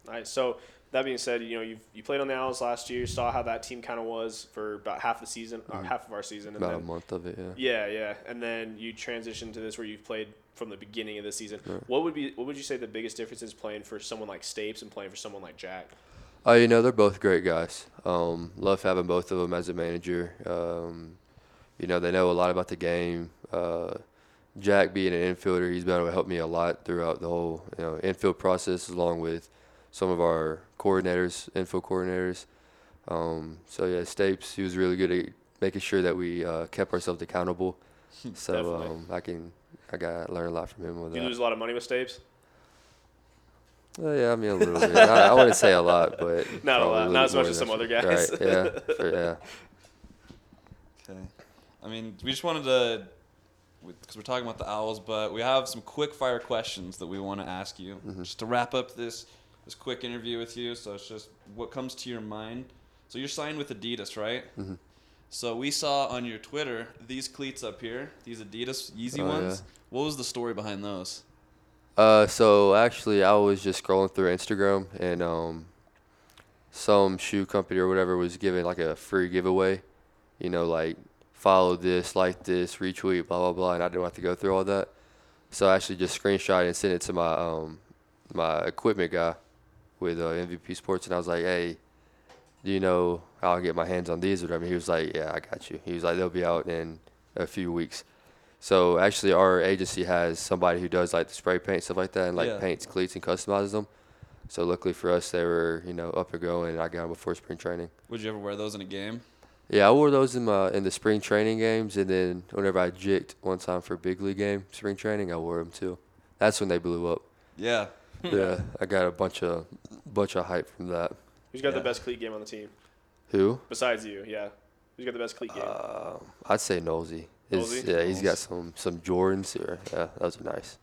All right, So that being said, you know you you played on the Owlz last year. Saw how that team kind of was for about half the season, uh, half of our season, and Mm-hmm. About a month of it, yeah. yeah, yeah, and then you transitioned to this where you've played from the beginning of the season. Right. What would be what would you say the biggest difference is playing for someone like Stapes and playing for someone like Jack? Oh, you know, they're both great guys. Um, love having both of them as a manager. Um, you know, they know a lot about the game. Uh, Jack being an infielder, he's been able to help me a lot throughout the whole you know infield process, along with some of our coordinators, info coordinators. Um, so yeah, Stapes, he was really good at making sure that we uh, kept ourselves accountable. so um, I can I got learn a lot from him with You that. lose a lot of money with Stapes? Uh, yeah, I mean a little bit. I, I wouldn't say a lot, but Not a lot. little Not as much as some other guys. Right? Yeah. For, yeah. Okay. I mean, we just wanted to, because we're talking about the Owlz, but we have some quick fire questions that we want to ask you, just to wrap up this this quick interview with you. So it's just what comes to your mind. So you're signed with Adidas, right? Mm-hmm. So we saw on your Twitter these cleats up here, these Adidas Yeezy Oh, ones. yeah. What was the story behind those? Uh, so actually, I was just scrolling through Instagram, and um, some shoe company or whatever was giving like a free giveaway. You know, like follow this, like this, retweet, blah blah blah, and I didn't have to go through all that. So I actually just screenshot and sent it to my um, my equipment guy with uh, MVP Sports, and I was like, hey, do you know how I get my hands on these or whatever? He was like, yeah, I got you. He was like, they'll be out in a few weeks. So actually, our agency has somebody who does like the spray paint stuff like that, and like Yeah. paints cleats and customizes them. So luckily for us, they were you know up and going, and I got them before spring training. Would you ever wear those in a game? Yeah, I wore those in my in the spring training games, and then whenever I jicked one time for a big league game spring training, I wore them too. That's when they blew up. Yeah. yeah, I got a bunch of bunch of hype from that. Who's got the best cleat game on the team? Who? Besides you, yeah. Who's got the best cleat game? Uh, I'd say Nosey. His- Nosey? Yeah, he's got some some Jordans here. Yeah, those are nice.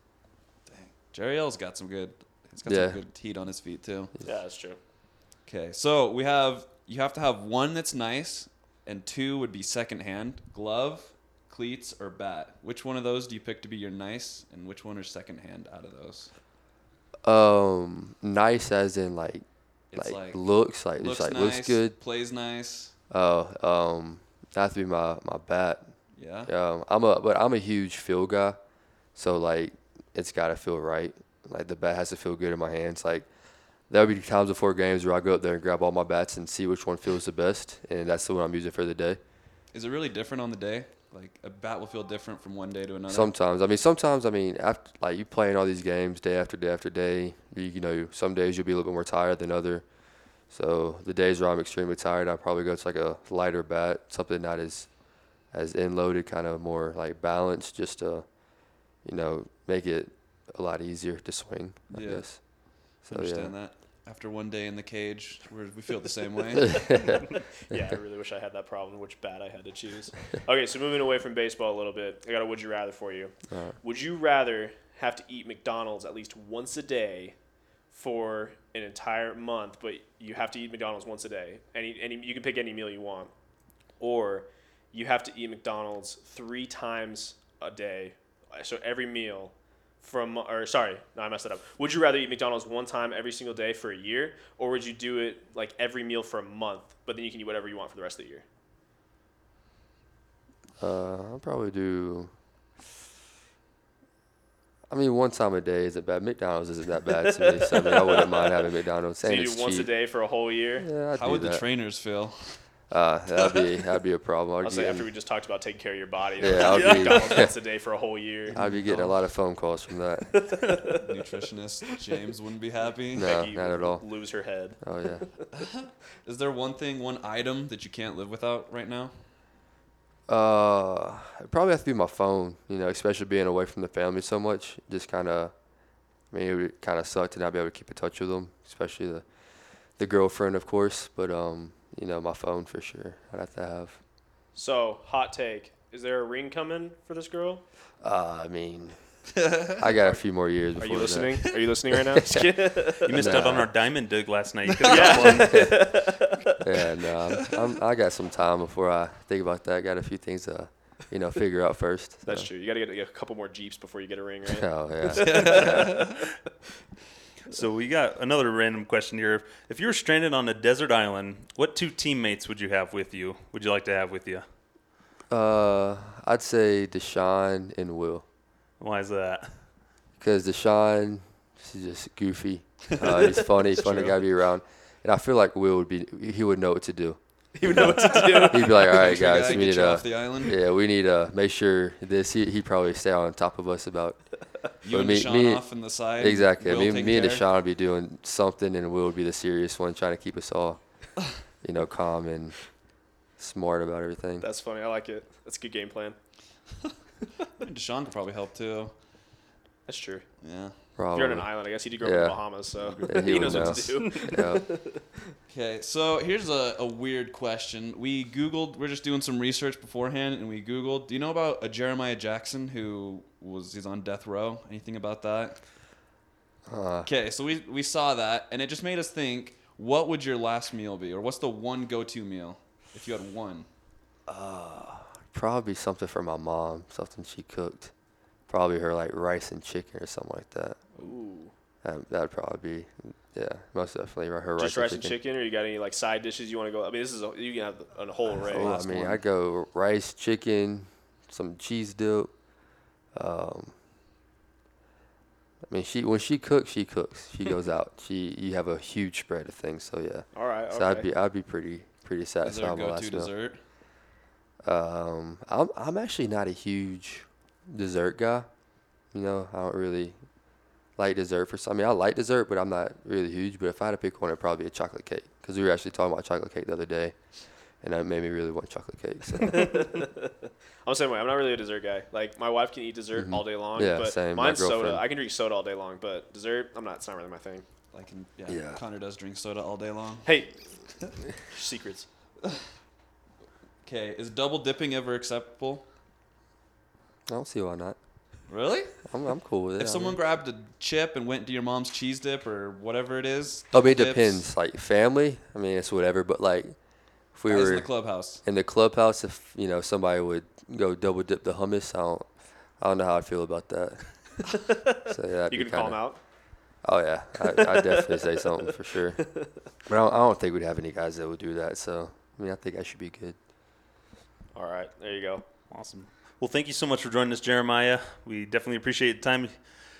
Dang. Jerry L's got some good. He's got Yeah. some good heat on his feet too. yeah, that's true. Okay, so we have you have to have one that's nice, and two would be secondhand glove, cleats, or bat. Which one of those do you pick to be your nice, and which one are secondhand out of those? Um, nice as in like It's like, like, looks like looks just like nice, looks good. plays nice. Oh, um, that to be my my bat. Yeah. Um, I'm a but I'm a huge feel guy, so like it's got to feel right. Like the bat has to feel good in my hands. Like there'll be times before games where I go up there and grab all my bats and see which one feels the best, and that's the one I'm using for the day. Is it really different on the day? Like a bat will feel different from one day to another. Sometimes, I mean, sometimes, I mean, after like you playing all these games day after day after day, you, you know, some days you'll be a little bit more tired than other. So the days where I'm extremely tired, I probably go to like a lighter bat, something not as as in loaded, kind of more like balanced, just to you know make it a lot easier to swing. I Yeah. guess. So understand that. After one day in the cage, we're, we feel the same way. Yeah, I really wish I had that problem. Which bat I had to choose. Okay, so moving away from baseball a little bit, I got a would you rather for you. Alright. Would you rather have to eat McDonald's at least once a day for an entire month, but you have to eat McDonald's once a day? Any, any, you can pick any meal you want, or you have to eat McDonald's three times a day, so every meal. From or sorry, no, I messed that up. Would you rather eat McDonald's one time every single day for a year, or would you do it like every meal for a month, but then you can eat whatever you want for the rest of the year? Uh, I'll probably do. I mean, one time a day isn't bad. McDonald's isn't that bad to me. So I mean, I wouldn't mind having McDonald's. So and you it's do once a cheap. day for a whole year. Yeah, I'd How do would the trainers feel? Uh, that'd be that'd be a problem. I'd, I'll say after we just talked about taking care of your body, Yeah, I'll I'll be- McDonald's once a day for a whole year. I'd be getting a lot of phone calls from that. Nutritionist James wouldn't be happy. No, Becky not at all. Lose her head. Oh yeah. Is there one thing, one item that you can't live without right now? Uh, it'd probably have to be my phone. You know, especially being away from the family so much. Just kind of, I mean, it would kind of suck to not be able to keep in touch with them, especially the, the girlfriend, of course. But um, you know, my phone for sure. I'd have to have. So, hot take: Is there a ring coming for this girl? Uh, I mean, I got a few more years Are before you that. listening? Are you listening right now? You missed out on our diamond dig last night. You could have got one. Yeah, no, I'm, I'm, I got some time before I think about that. got a few things to, you know, figure out first. That's so. true. You got to get a couple more jeeps before you get a ring, right? Oh yeah. So we got another random question here. If you were stranded on a desert island, what two teammates would you have with you? Would you like to have with you? uh, I'd say D'Shawn and Will. Why is that? Because D'Shawn, he's just goofy. Uh, he's funny, He's funny guy to be around. And I feel like Will would be, he would know what to do. You know what to do. He'd be like, all right, guys, we need to, off the island. yeah, we need to make sure this. He he probably stay on top of us about You and me- D'Shawn me- off in the side. exactly. Will me, taking me and care. D'Shawn would be doing something, and Will would be the serious one, trying to keep us all, you know, calm and smart about everything. That's funny. I like it. That's a good game plan. D'Shawn could probably help too. That's true. Yeah. If Probably. you're on an island, I guess he did grow up in Yeah. the Bahamas, so Yeah, he, he knows would what to do. yeah. Okay, so here's a, a weird question. We Googled, we're just doing some research beforehand, and we Googled, do you know about a Jeremiah Jackson who was, he's on death row? Anything about that? Uh, Okay, so we, we saw that, and it just made us think, what would your last meal be? Or what's the one go to meal if you had one? probably something for my mom, something she cooked. Probably her like rice and chicken or something like that. Ooh. Um, that'd probably be, yeah, most definitely her Just rice, rice and chicken, or you got any like side dishes you want to go? I mean, this is a, you can have a whole array. Oh, I mean. I go rice, chicken, some cheese dip. Um, I mean, she when she cooks, she cooks. She goes out. She you have a huge spread of things. So yeah, All right. so Okay. I'd be I'd be pretty pretty satisfied. Is there a with my go last to meal. dessert? Um, I'm I'm actually not a huge dessert guy. You know, I don't really like dessert for some. I mean, I like dessert, but I'm not really huge. But if I had to pick one, it'd probably be a chocolate cake. Because we were actually talking about chocolate cake the other day, and that made me really want chocolate cake. So I'm the same way. I'm not really a dessert guy. Like my wife can eat dessert all day long. Mm-hmm. Yeah, but same. Mine's soda. I can drink soda all day long, but dessert, I'm not. It's not really my thing. Like, in, yeah, Yeah. Connor does drink soda all day long. Hey, secrets. Okay, is double dipping ever acceptable? I don't see why not. Really? I'm I'm cool with it. If I someone mean- grabbed a chip and went to your mom's cheese dip or whatever it is, oh, I mean, it dips, depends. Like family, I mean, it's whatever. But like, if we guys were in the clubhouse. in the clubhouse, if you know somebody would go double dip the hummus, I don't, I don't know how I'd feel about that. so yeah, You be can call kinda- them out. Oh yeah, I I definitely say something for sure. But I don't, I don't think we'd have any guys that would do that. So I mean, I think I should be good. All right, there you go. Awesome. Well, thank you so much for joining us, Jeremiah. We definitely appreciate the time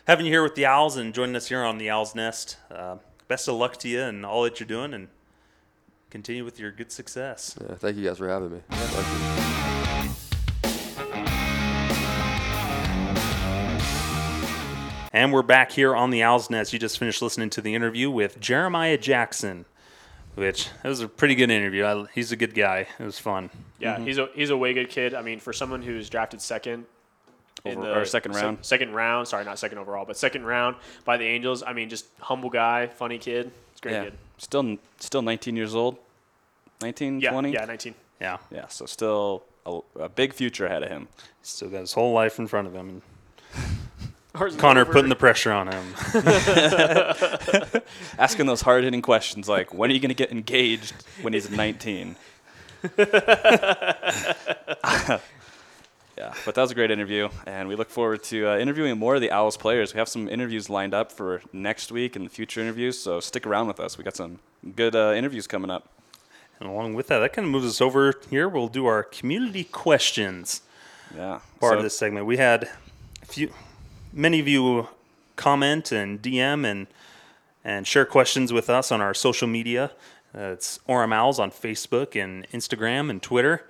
having you here with the Owlz and joining us here on the Owlz Nest. Uh, best of luck to you and all that you're doing, and continue with your good success. Yeah, thank you guys for having me. Thank you. And we're back here on the Owlz Nest. You just finished listening to the interview with Jeremiah Jackson, which it was a pretty good interview. I, he's a good guy. It was fun. Yeah, mm-hmm. he's a he's a way good kid. I mean, for someone who's drafted second in Over- the or second sec- round. second round. Sorry, not second overall, but second round by the Angels. I mean, just humble guy, funny kid. It's great yeah. kid. Still still 19 years old. 19, Yeah, 20? yeah, 19. Yeah, Yeah, so still a, a big future ahead of him. still got his whole life in front of him. And Connor over. putting the pressure on him. Asking those hard hitting questions like, when are you going to get engaged when he's 19? yeah, but that was a great interview, and we look forward to uh, interviewing more of the Owlz players. We have some interviews lined up for next week and future interviews, so stick around with us. We got some good uh, interviews coming up. And along with that, that kind of moves us over here. We'll do our community questions Yeah, part so- of this segment. We had a few, many of you comment and DM and and share questions with us on our social media. Uh, it's Orem Owlz on Facebook and Instagram and Twitter.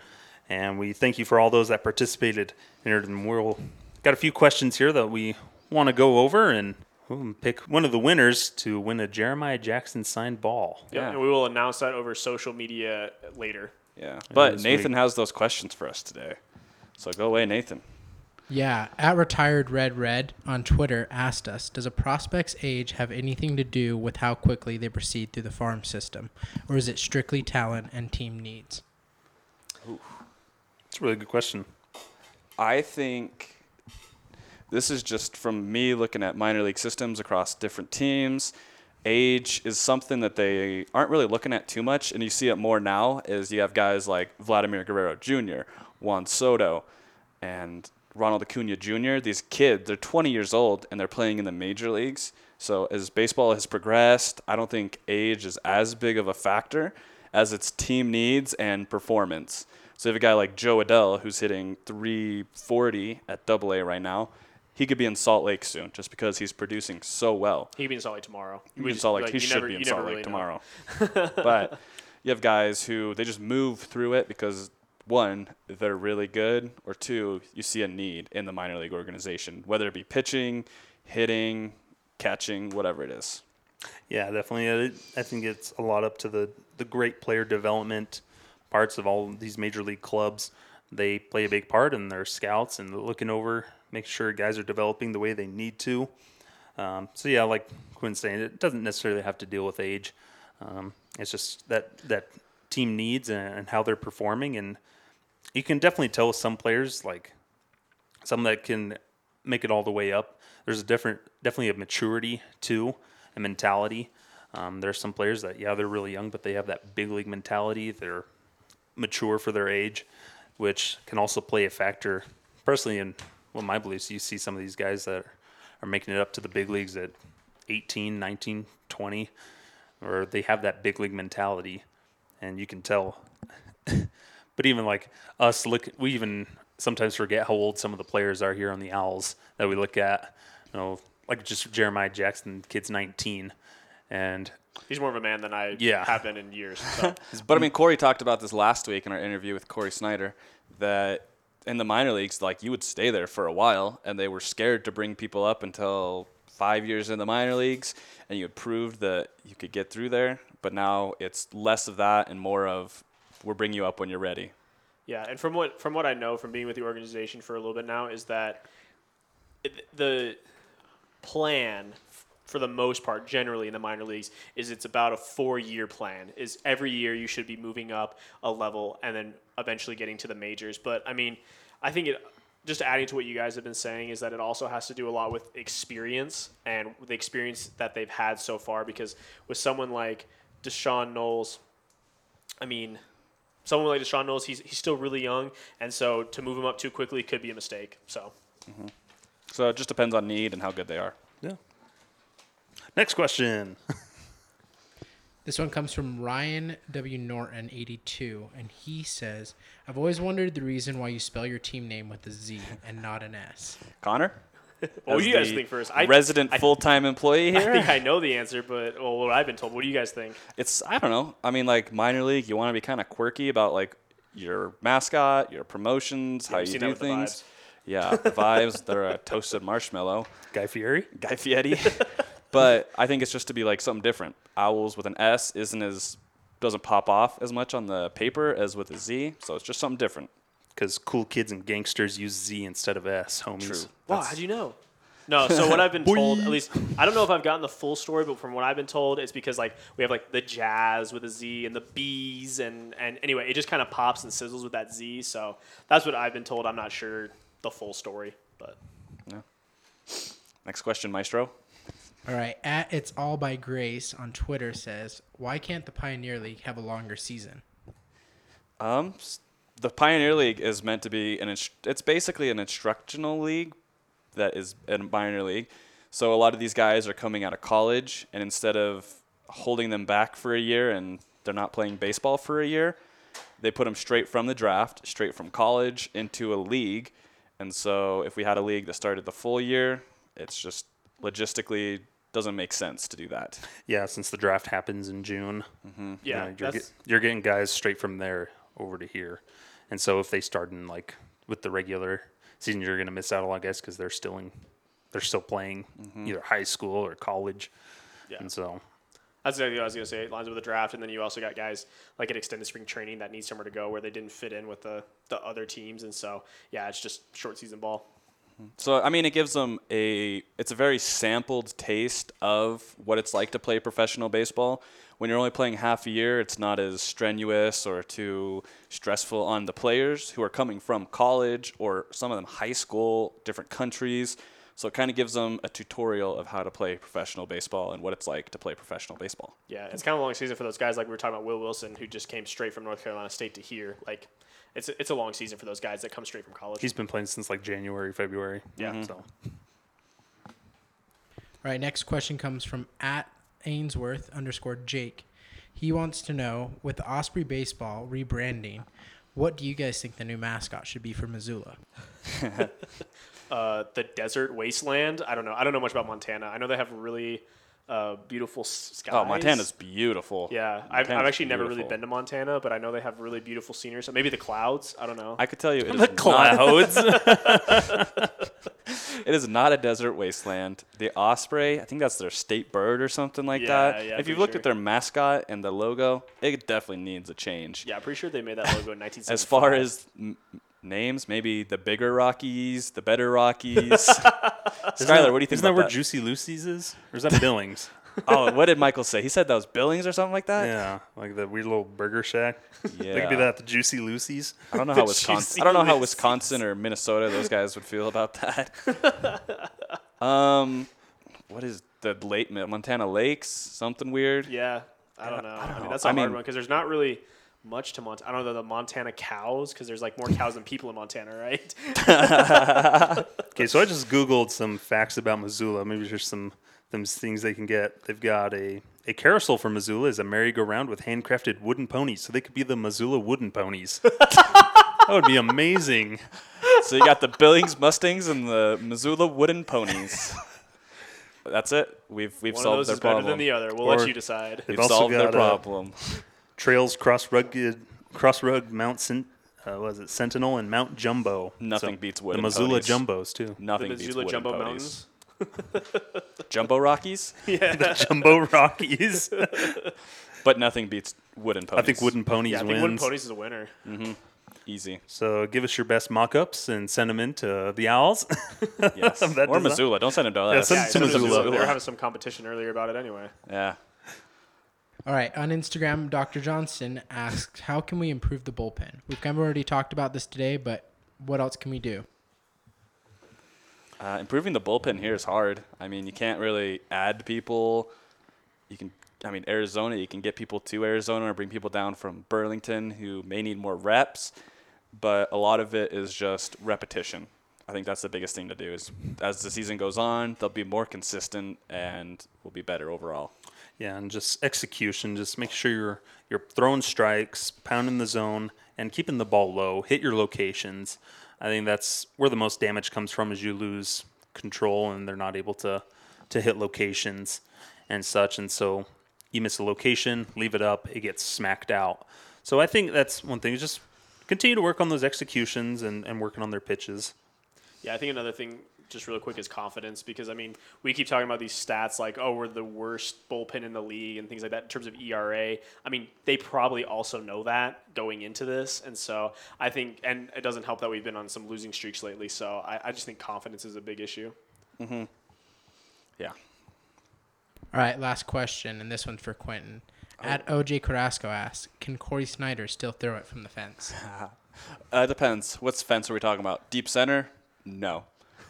And we thank you for all those that participated in it. And we'll got a few questions here that we want to go over and we'll pick one of the winners to win a Jeremiah Jackson signed ball. Yeah, Yeah. and we will announce that over social media later. Yeah, but Nathan week. has those questions for us today. So go away, Nathan. Yeah, at retired red red on Twitter asked us, does a prospect's age have anything to do with how quickly they proceed through the farm system, or is it strictly talent and team needs? Ooh, that's a really good question. I think this is just from me looking at minor league systems across different teams. Age is something that they aren't really looking at too much, and you see it more now Is you have guys like Vladimir Guerrero Jr., Juan Soto, and Ronald Acuna Jr. These kids, they're 20 years old and they're playing in the major leagues. So as baseball has progressed, I don't think age is as big of a factor as its team needs and performance. So you have a guy like Jo Adell who's hitting 340 at Double A right now. He could be in Salt Lake soon, just because he's producing so well. He could be in Salt Lake tomorrow. He, We in just- Salt Lake. like, he should never- be in Salt Lake really tomorrow. but you have guys who they just move through it because one, they're really good, or two, you see a need in the minor league organization, whether it be pitching, hitting, catching, whatever it is. Yeah, definitely. I think it's a lot up to the, the great player development parts of all these major league clubs. They play a big part in their scouts and looking over, making sure guys are developing the way they need to. Um, so yeah, like Quinn's saying, it doesn't necessarily have to deal with age. Um, it's just that that team needs and, and how they're performing, and you can definitely tell some players like some that can make it all the way up. There's a different, definitely a maturity too, a mentality. Um, there's some players that yeah they're really young, but they have that big league mentality. They're mature for their age, which can also play a factor. Personally, in well, my beliefs, you see some of these guys that are making it up to the big leagues at 18, 19, 20, or they have that big league mentality, and you can tell. but even like us, look, we even sometimes forget how old some of the players are here on the Owlz that we look at. You know, like just Jeremiah Jackson, kid's 19, and He's more of a man than I Yeah. have been in years. So. But I mean, Cory talked about this last week in our interview with Cory Snyder that in the minor leagues, like you would stay there for a while, and they were scared to bring people up until five years in the minor leagues, and you had proved that you could get through there. But now it's less of that and more of we'll bring you up when you're ready. Yeah, and from what from what I know from being with the organization for a little bit now is that it, the plan for the most part generally in the minor leagues is it's about a 4-year plan. Is every year you should be moving up a level and then eventually getting to the majors. But I mean, I think it just adding to what you guys have been saying is that it also has to do a lot with experience and the experience that they've had so far because with someone like D'Shawn Knowles I mean, someone like D'Shawn Knowles, he's he's still really young, and so to move him up too quickly could be a mistake. So mm-hmm. So it just depends on need and how good they are. yeah. Next question. This one comes from Ryan W. Norton, 82, and he says, I've always wondered the reason why you spell your team name with a Z and not an S. Connor? What As do you guys the think first? I, resident I, full-time employee here. I here. think I know the answer, but well, what I've been told. What do you guys think? it's I don't know. I mean, like minor league, you want to be kind of quirky about like your mascot, your promotions, how you seen that do with the things. vibes. Yeah, the vibes. They're a toasted marshmallow, Guy Fieri. Guy Fieri. but I think it's just to be like something different. Owls with an S isn't as doesn't pop off as much on the paper as with a Z, so it's just something different. Because cool kids and gangsters use Z instead of S, homies. True. Wow, how'd you know? No, so what I've been told, at least I don't know if I've gotten the full story, but from what I've been told, it's because like we have like the jazz with a Z and the bees and and anyway, it just kind of pops and sizzles with that Z. So that's what I've been told. I'm not sure the full story, but yeah. Next question, Maestro. All right, at It's All by Grace on Twitter says, Why can't the Pioneer League have a longer season? Um, s- the Pioneer League is meant to be an. Inst- it's basically an instructional league that is a minor league. So a lot of these guys are coming out of college, and instead of holding them back for a year and they're not playing baseball for a year, they put them straight from the draft, straight from college into a league. And so if we had a league that started the full year, it's just logistically doesn't make sense to do that. Yeah, since the draft happens in June. Mm-hmm. you yeah, know, you're, that's, get, you're getting guys straight from there over to here. And so if they start in like with the regular season, you're going to miss out a lot of guys because they're still in, they're still playing mm-hmm. either high school or college. Yeah. And so That's exactly what I was gonna say. It lines up with the draft, and then you also got guys like at extended spring training that need somewhere to go where they didn't fit in with the the other teams, and so yeah, it's just short season ball. Mm-hmm. So I mean, it gives them a it's a very sampled taste of what it's like to play professional baseball. When you're only playing half a year, it's not as strenuous or too stressful on the players who are coming from college or some of them high school, different countries. So it kind of gives them a tutorial of how to play professional baseball and what it's like to play professional baseball. Yeah, it's kind of a long season for those guys. Like we were talking about Will Wilson, who just came straight from North Carolina State to here. Like, it's a, it's a long season for those guys that come straight from college. he's been playing since like January, February. Yeah. So All right, next question comes from at Ainsworth underscore Jake. He wants to know with Osprey Baseball rebranding, what do you guys think the new mascot should be for Missoula? uh, the desert wasteland. I don't know. I don't know much about Montana. I know they have really uh, beautiful s- skies. Oh, Montana's beautiful. Yeah, I've, I've Montana's actually never really been to Montana, but I know they have really beautiful scenery. So maybe the clouds. I don't know. I could tell you it is the not clouds. it is not a desert wasteland. The osprey, I think that's their state bird or something like Yeah, that. yeah, if you've looked sure. at their mascot and the logo, it definitely needs a change. Yeah, I'm pretty sure they made that logo in 1975. As far as m- names, maybe the bigger Rockies, the better Rockies. Isn't Skylar, what do you think Isn't that where that? Juicy Lucy's is? Or is that Billings? oh, what did Michael say? He said that was Billings or something like that. yeah, like the weird little burger shack. Yeah. They could be that the Juicy Lucy's. I don't know how Wisconsin. I don't know how Wisconsin or Minnesota those guys would feel about that. um, what is the late Montana Lakes? Something weird. Yeah, I don't know. I don't I, mean, know. that's a I hard mean- one because there's not really much to Montana. I don't know the Montana cows because there's like more cows than people in Montana, right? Okay, so I just googled some facts about Missoula. Maybe there's some them things they can get. They've got a a carousel for Missoula is a merry-go-round with handcrafted wooden ponies, so they could be the Missoula wooden ponies. that would be amazing. So you got the Billings Mustangs and the Missoula Wooden Ponies. That's it. We've we've One of solved those their is better than the other. We'll Or- let you decide. They've We've also solved their got, uh, problem. Trails cross rugged cross rug Mount Sen- uh, was it Sentinel and Mount Jumbo. Nothing So beats the Missoula ponies. Jumbos too. The Nothing beats Missoula wooden Jumbo ponies. Mountains. Jumbo Rockies, the Jumbo Rockies. but nothing beats wooden ponies. I think wooden ponies Yeah, I think wins. Wooden Ponies is a winner. Mm-hmm. easy. So give us your best mock-ups and send them in to the Owlz. Yes. That or does not- Missoula. Don't send them to Yeah, us. send Yeah, it to in Missoula. They were having some competition earlier about it anyway. yeah. All right, on Instagram, Dr. Johnson asks, "How can we improve the bullpen?" We've kind of already talked about this today, but what else can we do? Uh, improving the bullpen here is hard. I mean, you can't really add people. You can, I mean, Arizona, you can get people to Arizona or bring people down from Burlington who may need more reps, but a lot of it is just repetition. I think that's the biggest thing to do. Is as the season goes on, they'll be more consistent and will be better overall. Yeah, and just execution. Just make sure you're you're throwing strikes, pounding the zone, and keeping the ball low. Hit your locations. I think that's where the most damage comes from. Is you lose control and they're not able to to hit locations and such. And so you miss a location, leave it up, it gets smacked out. So I think that's one thing. Is just continue to work on those executions and, and working on their pitches. Yeah, I think another thing, just real quick, is confidence because I mean, we keep talking about these stats like, oh, we're the worst bullpen in the league and things like that in terms of ERA. I mean, they probably also know that going into this, and so I think, and it doesn't help that we've been on some losing streaks lately. So I, I just think confidence is a big issue. Yeah. All right, last question, and this one's for Quentin. At OJ Carrasco asks, "Can Cory Snyder still throw it from the fence?" Uh, it depends. What's fence are we talking about? Deep center? No.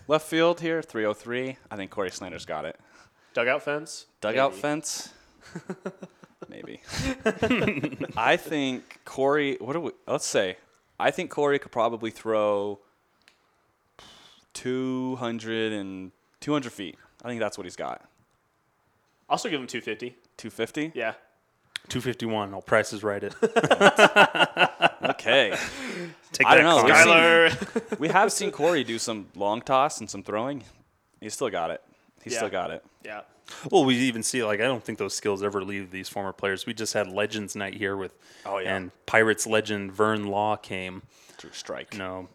Left field here, 303. I think Cory Snyder's got it. Dugout fence, Dugout Maybe. fence? Maybe. I think Cory, what do we, let's say, I think Cory could probably throw 200 and 200 feet. I think that's what he's got. Also give him 250. 250? Yeah. 251. I'll price is right it. Okay. Take I don't know. Connor. We've seen- we have seen Cory do some long toss and some throwing. He's still got it. He's Yeah. still got it. Yeah. Well, we even see like I don't think those skills ever leave these former players. We just had Legends Night here with, Oh, yeah. and Pirates legend Vern Law came. True strike. No, know,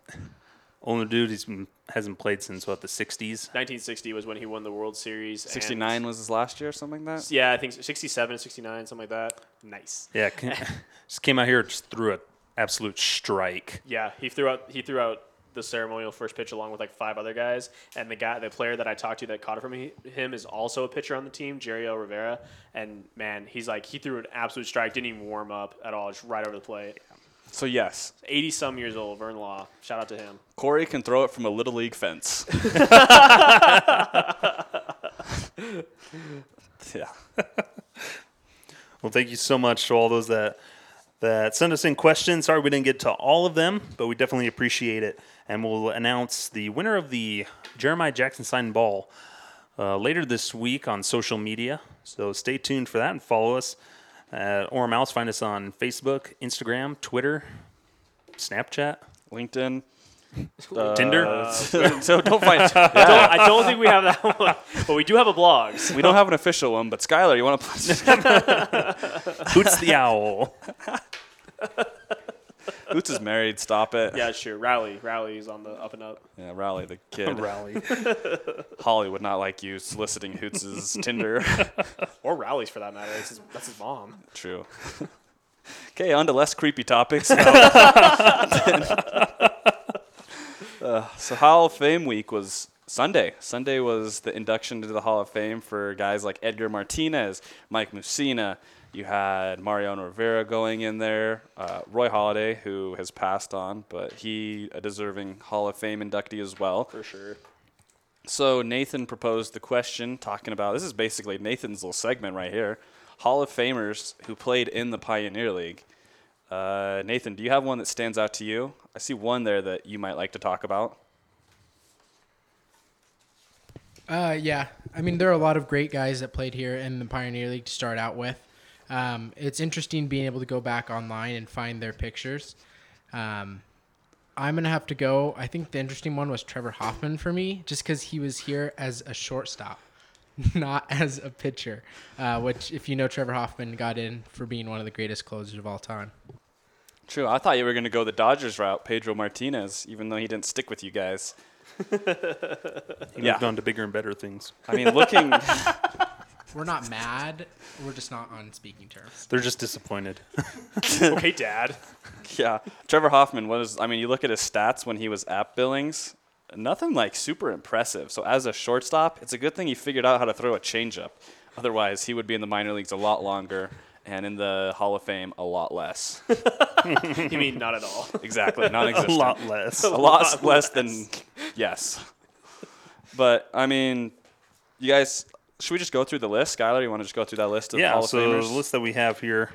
older dude. He's been, hasn't played since what the '60s. 1960 was when he won the World Series. 69 was his last year, something like that? Yeah, I think 67, 69, something like that. Nice. Yeah, just came out here just threw an absolute strike. Yeah, he threw out he threw out the ceremonial first pitch along with like five other guys, and the guy, the player that I talked to that caught it from he, him is also a pitcher on the team, Jerry Rivera. And man, he's like he threw an absolute strike, didn't even warm up at all, just right over the plate. So, yes, Eighty some years old, Vern Law. Shout out to him. Cory can throw it from a little league fence. yeah. Well, thank you so much to all those that that sent us in questions. Sorry we didn't get to all of them, but we definitely appreciate it. And we'll announce the winner of the Jeremiah Jackson signed ball uh, later this week on social media. So stay tuned for that and follow us at Orem Owlz. Find us on Facebook, Instagram, Twitter, Snapchat, LinkedIn. Uh, Tinder. so don't find. I, don't, I don't think we have that one, but we do have a blog. so- We don't have an official one, but Skylar, you want to? Hoots the Owl. Hoots is married. Stop it. Yeah, sure. Rally, Rally is on the up and up. Yeah, Rally the kid. Rally. Holly would not like you soliciting Hoots' Tinder. Or Rally's for that matter. It's his, that's his mom. True. Okay, on to less creepy topics. Uh, so Hall of Fame week was Sunday. Sunday was the induction to the Hall of Fame for guys like Edgar Martinez, Mike Mussina. You had Mariano Rivera going in there, uh, Roy Halladay, who has passed on, but he a deserving Hall of Fame inductee as well. For sure. So Nathan proposed the question, talking about this is basically Nathan's little segment right here. Hall of Famers who played in the Pioneer League. Uh, Nathan, do you have one that stands out to you? I see one there that you might like to talk about. Uh, yeah. I mean, there are a lot of great guys that played here in the Pioneer League to start out with. Um, it's interesting being able to go back online and find their pictures. Um, I'm gonna have to go. I think the interesting one was Trevor Hoffman for me, just because he was here as a shortstop, not as a pitcher. Uh, which, if you know, Trevor Hoffman got in for being one of the greatest closers of all time. True. I thought you were going to go the Dodgers route, Pedro Martinez, even though he didn't stick with you guys. He Yeah. moved on to bigger and better things. I mean, looking. We're not mad. We're just not on speaking terms. They're just disappointed. okay, Dad. yeah, Trevor Hoffman was. I mean, you look at his stats when he was at Billings. Nothing like super impressive. So as a shortstop, it's a good thing he figured out how to throw a changeup. Otherwise, he would be in the minor leagues a lot longer and in the Hall of Fame a lot less. You mean not at all? exactly, a non-existent. A lot less. a lot less than yes. But I mean, you guys, should we just go through the list, Skylar? You want to just go through that list of yeah, Hall of so Famers? the list that we have here,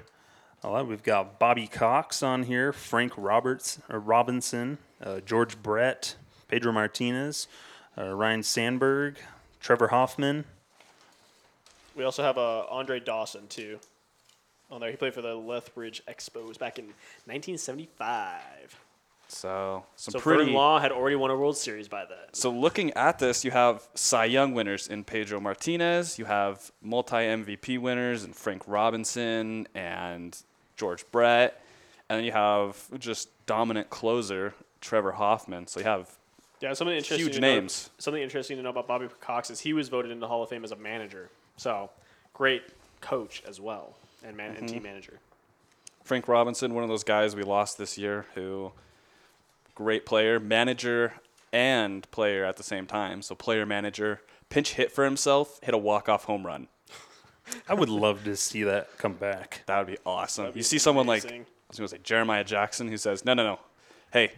a lot, we've got Bobby Cox on here, Frank Roberts or Robinson, uh, George Brett, Pedro Martinez, uh, Ryne Sandberg, Trevor Hoffman. We also have uh, Andre Dawson too. On there, he played for the Lethbridge Expos back in 1975. so some So pretty. Vern Law had already won a World Series by then. So looking at this, you have Cy Young winners in Pedro Martinez. You have multi MVP winners in Frank Robinson and George Brett, and then you have just dominant closer Trevor Hoffman. So you have Yeah, something interesting. Huge to know- names. something interesting to know about Bobby Cox is he was voted into the Hall of Fame as a manager. So great coach as well and man Mm-hmm. and team manager. Frank Robinson, one of those guys we lost this year, who great player, manager, and player at the same time. So player manager, pinch hit for himself, hit a walk off home run. I would love to see that come back. That would be awesome. That'd you be see someone like I was gonna say Jeremiah Jackson who says, "No, no, no, hey,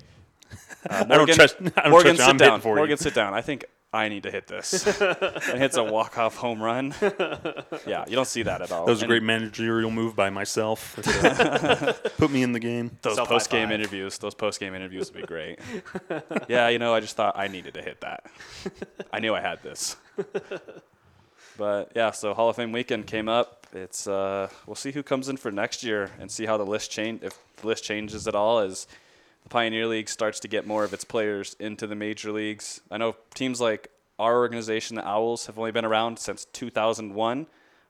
uh, I don't trust. I don't Morgan, trust sit I'm down. hitting for you." Morgan, sit down. I think I need to hit this." and hits a walk off home run. yeah, you don't see that at all. That was a And great managerial move by myself. Put me in the game. Those Self post game high-five. interviews, those post game interviews would be great. yeah, you know, I just thought I needed to hit that. I knew I had this. But yeah, so Hall of Fame weekend came up. It's uh, we'll see who comes in for next year and see how the list change if the list changes at all as the Pioneer League starts to get more of its players into the major leagues. I know teams like our organization, the Owlz, have only been around since 2001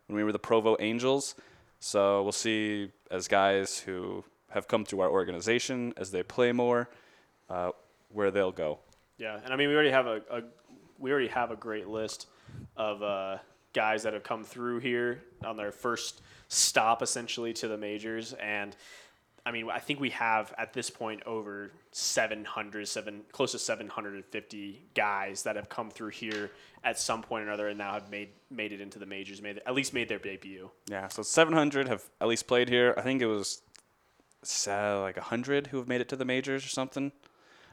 when we were the Provo Angels. So we'll see as guys who have come through our organization as they play more, uh, where they'll go. Yeah, and I mean we already have a, a we already have a great list of uh, guys that have come through here on their first stop essentially to the majors and I mean I think we have at this point over 700 seven close to 750 guys that have come through here at some point or another and now have made made it into the majors made at least made their debut. Yeah, so 700 have at least played here. I think it was uh, like 100 who have made it to the majors or something.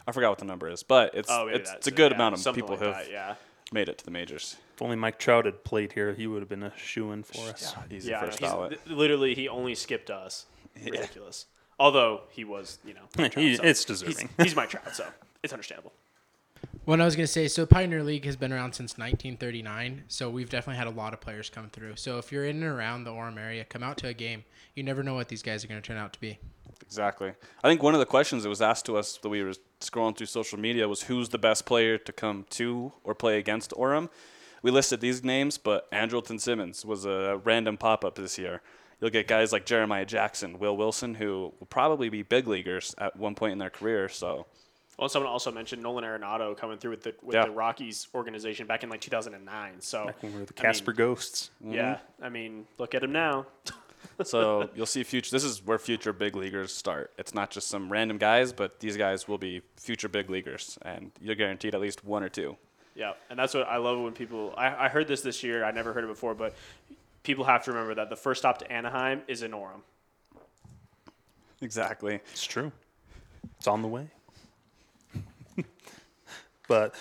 I forgot what the number is, but it's Oh, it's, it's a good yeah, amount of people like who have that, yeah. made it to the majors. If only Mike Trout had played here, he would have been a shoe in for us. Easy Yeah, first he's- ballot. th- literally he only skipped us. Ridiculous. Although he was, you know, Mike Trout, He- so it's deserving. He's, my Trout, so it's understandable. What I was going to say, so Pioneer League has been around since 1939, so we've definitely had a lot of players come through. So if you're in and around the Orem area, come out to a game. You never know what these guys are going to turn out to be. Exactly. I think one of the questions that was asked to us that we were scrolling through social media was who's the best player to come to or play against Orem. We listed these names, but Andrelton Simmons was a random pop up this year. You'll get guys like Jeremiah Jackson, Will Wilson, who will probably be big leaguers at one point in their career. So Well, someone also mentioned Nolan Arenado coming through with the with Yeah. the Rockies organization back in like 2009. So When we were the I mean, Casper Ghosts. Yeah, I mean, look at him now. so you'll see future. This is where future big leaguers start. It's not just some random guys, but these guys will be future big leaguers, and you're guaranteed at least one or two. Yeah, and that's what I love when people. I, I heard this this year. I never heard it before, but people have to remember that the first stop to Anaheim is in Orem. Exactly. It's true. It's on the way. but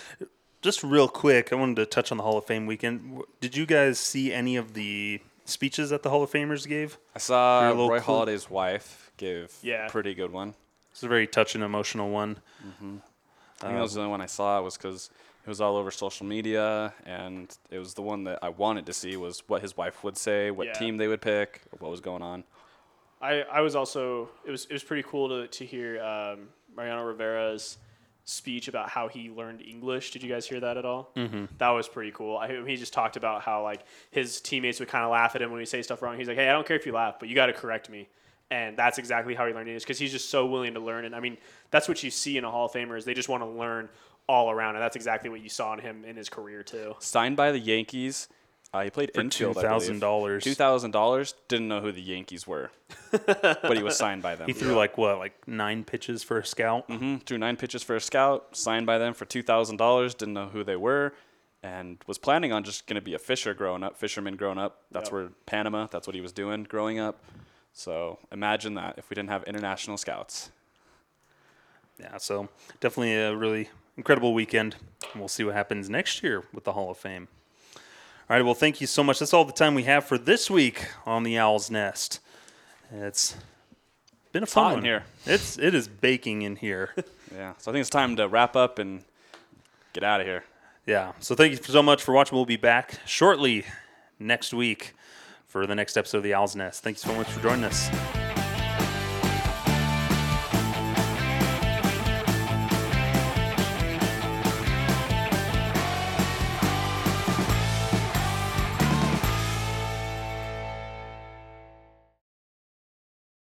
just real quick, I wanted to touch on the Hall of Fame weekend. Did you guys see any of the speeches that the Hall of Famers gave? I saw Roy clue. Halladay's wife give Yeah. a pretty good one. It's a very touching, emotional one. Mm-hmm. I think that was the only one I saw was because it was all over social media, and it was the one that I wanted to see was what his wife would say, what Yeah. team they would pick, what was going on. I, I was also it was it was pretty cool to to hear um, Mariano Rivera's speech about how he learned English. Did you guys hear that at all? Mm-hmm. That was pretty cool. I, he just talked about how like his teammates would kind of laugh at him when he say stuff wrong. He's like, "Hey, I don't care if you laugh, but you got to correct me." And that's exactly how he learned English because he's just so willing to learn. And I mean, that's what you see in a Hall of Famer is they just want to learn all around, and that's exactly what you saw in him in his career too. Signed by the Yankees. Uh, he played For infield. $2,000. Two thousand dollars. Didn't know who the Yankees were, but he was signed by them. He threw like what, like nine pitches for a scout? Mm-hmm. Threw nine pitches for a scout. Signed by them for two thousand dollars. Didn't know who they were, and was planning on just going to be a fisher growing up, fisherman growing up. That's Yep. where Panama. That's what he was doing growing up. So imagine that if we didn't have international scouts. Yeah, so definitely a really incredible weekend. We'll see what happens next year with the Hall of Fame. All right, well, thank you so much. That's all the time we have for this week on the Owl's Nest. It's been a fun one. here. It's it is baking in here. Yeah. So I think it's time to wrap up and get out of here. yeah. So thank you so much for watching. We'll be back shortly next week for the next episode of the Owl's Nest. Thank you so much for joining us.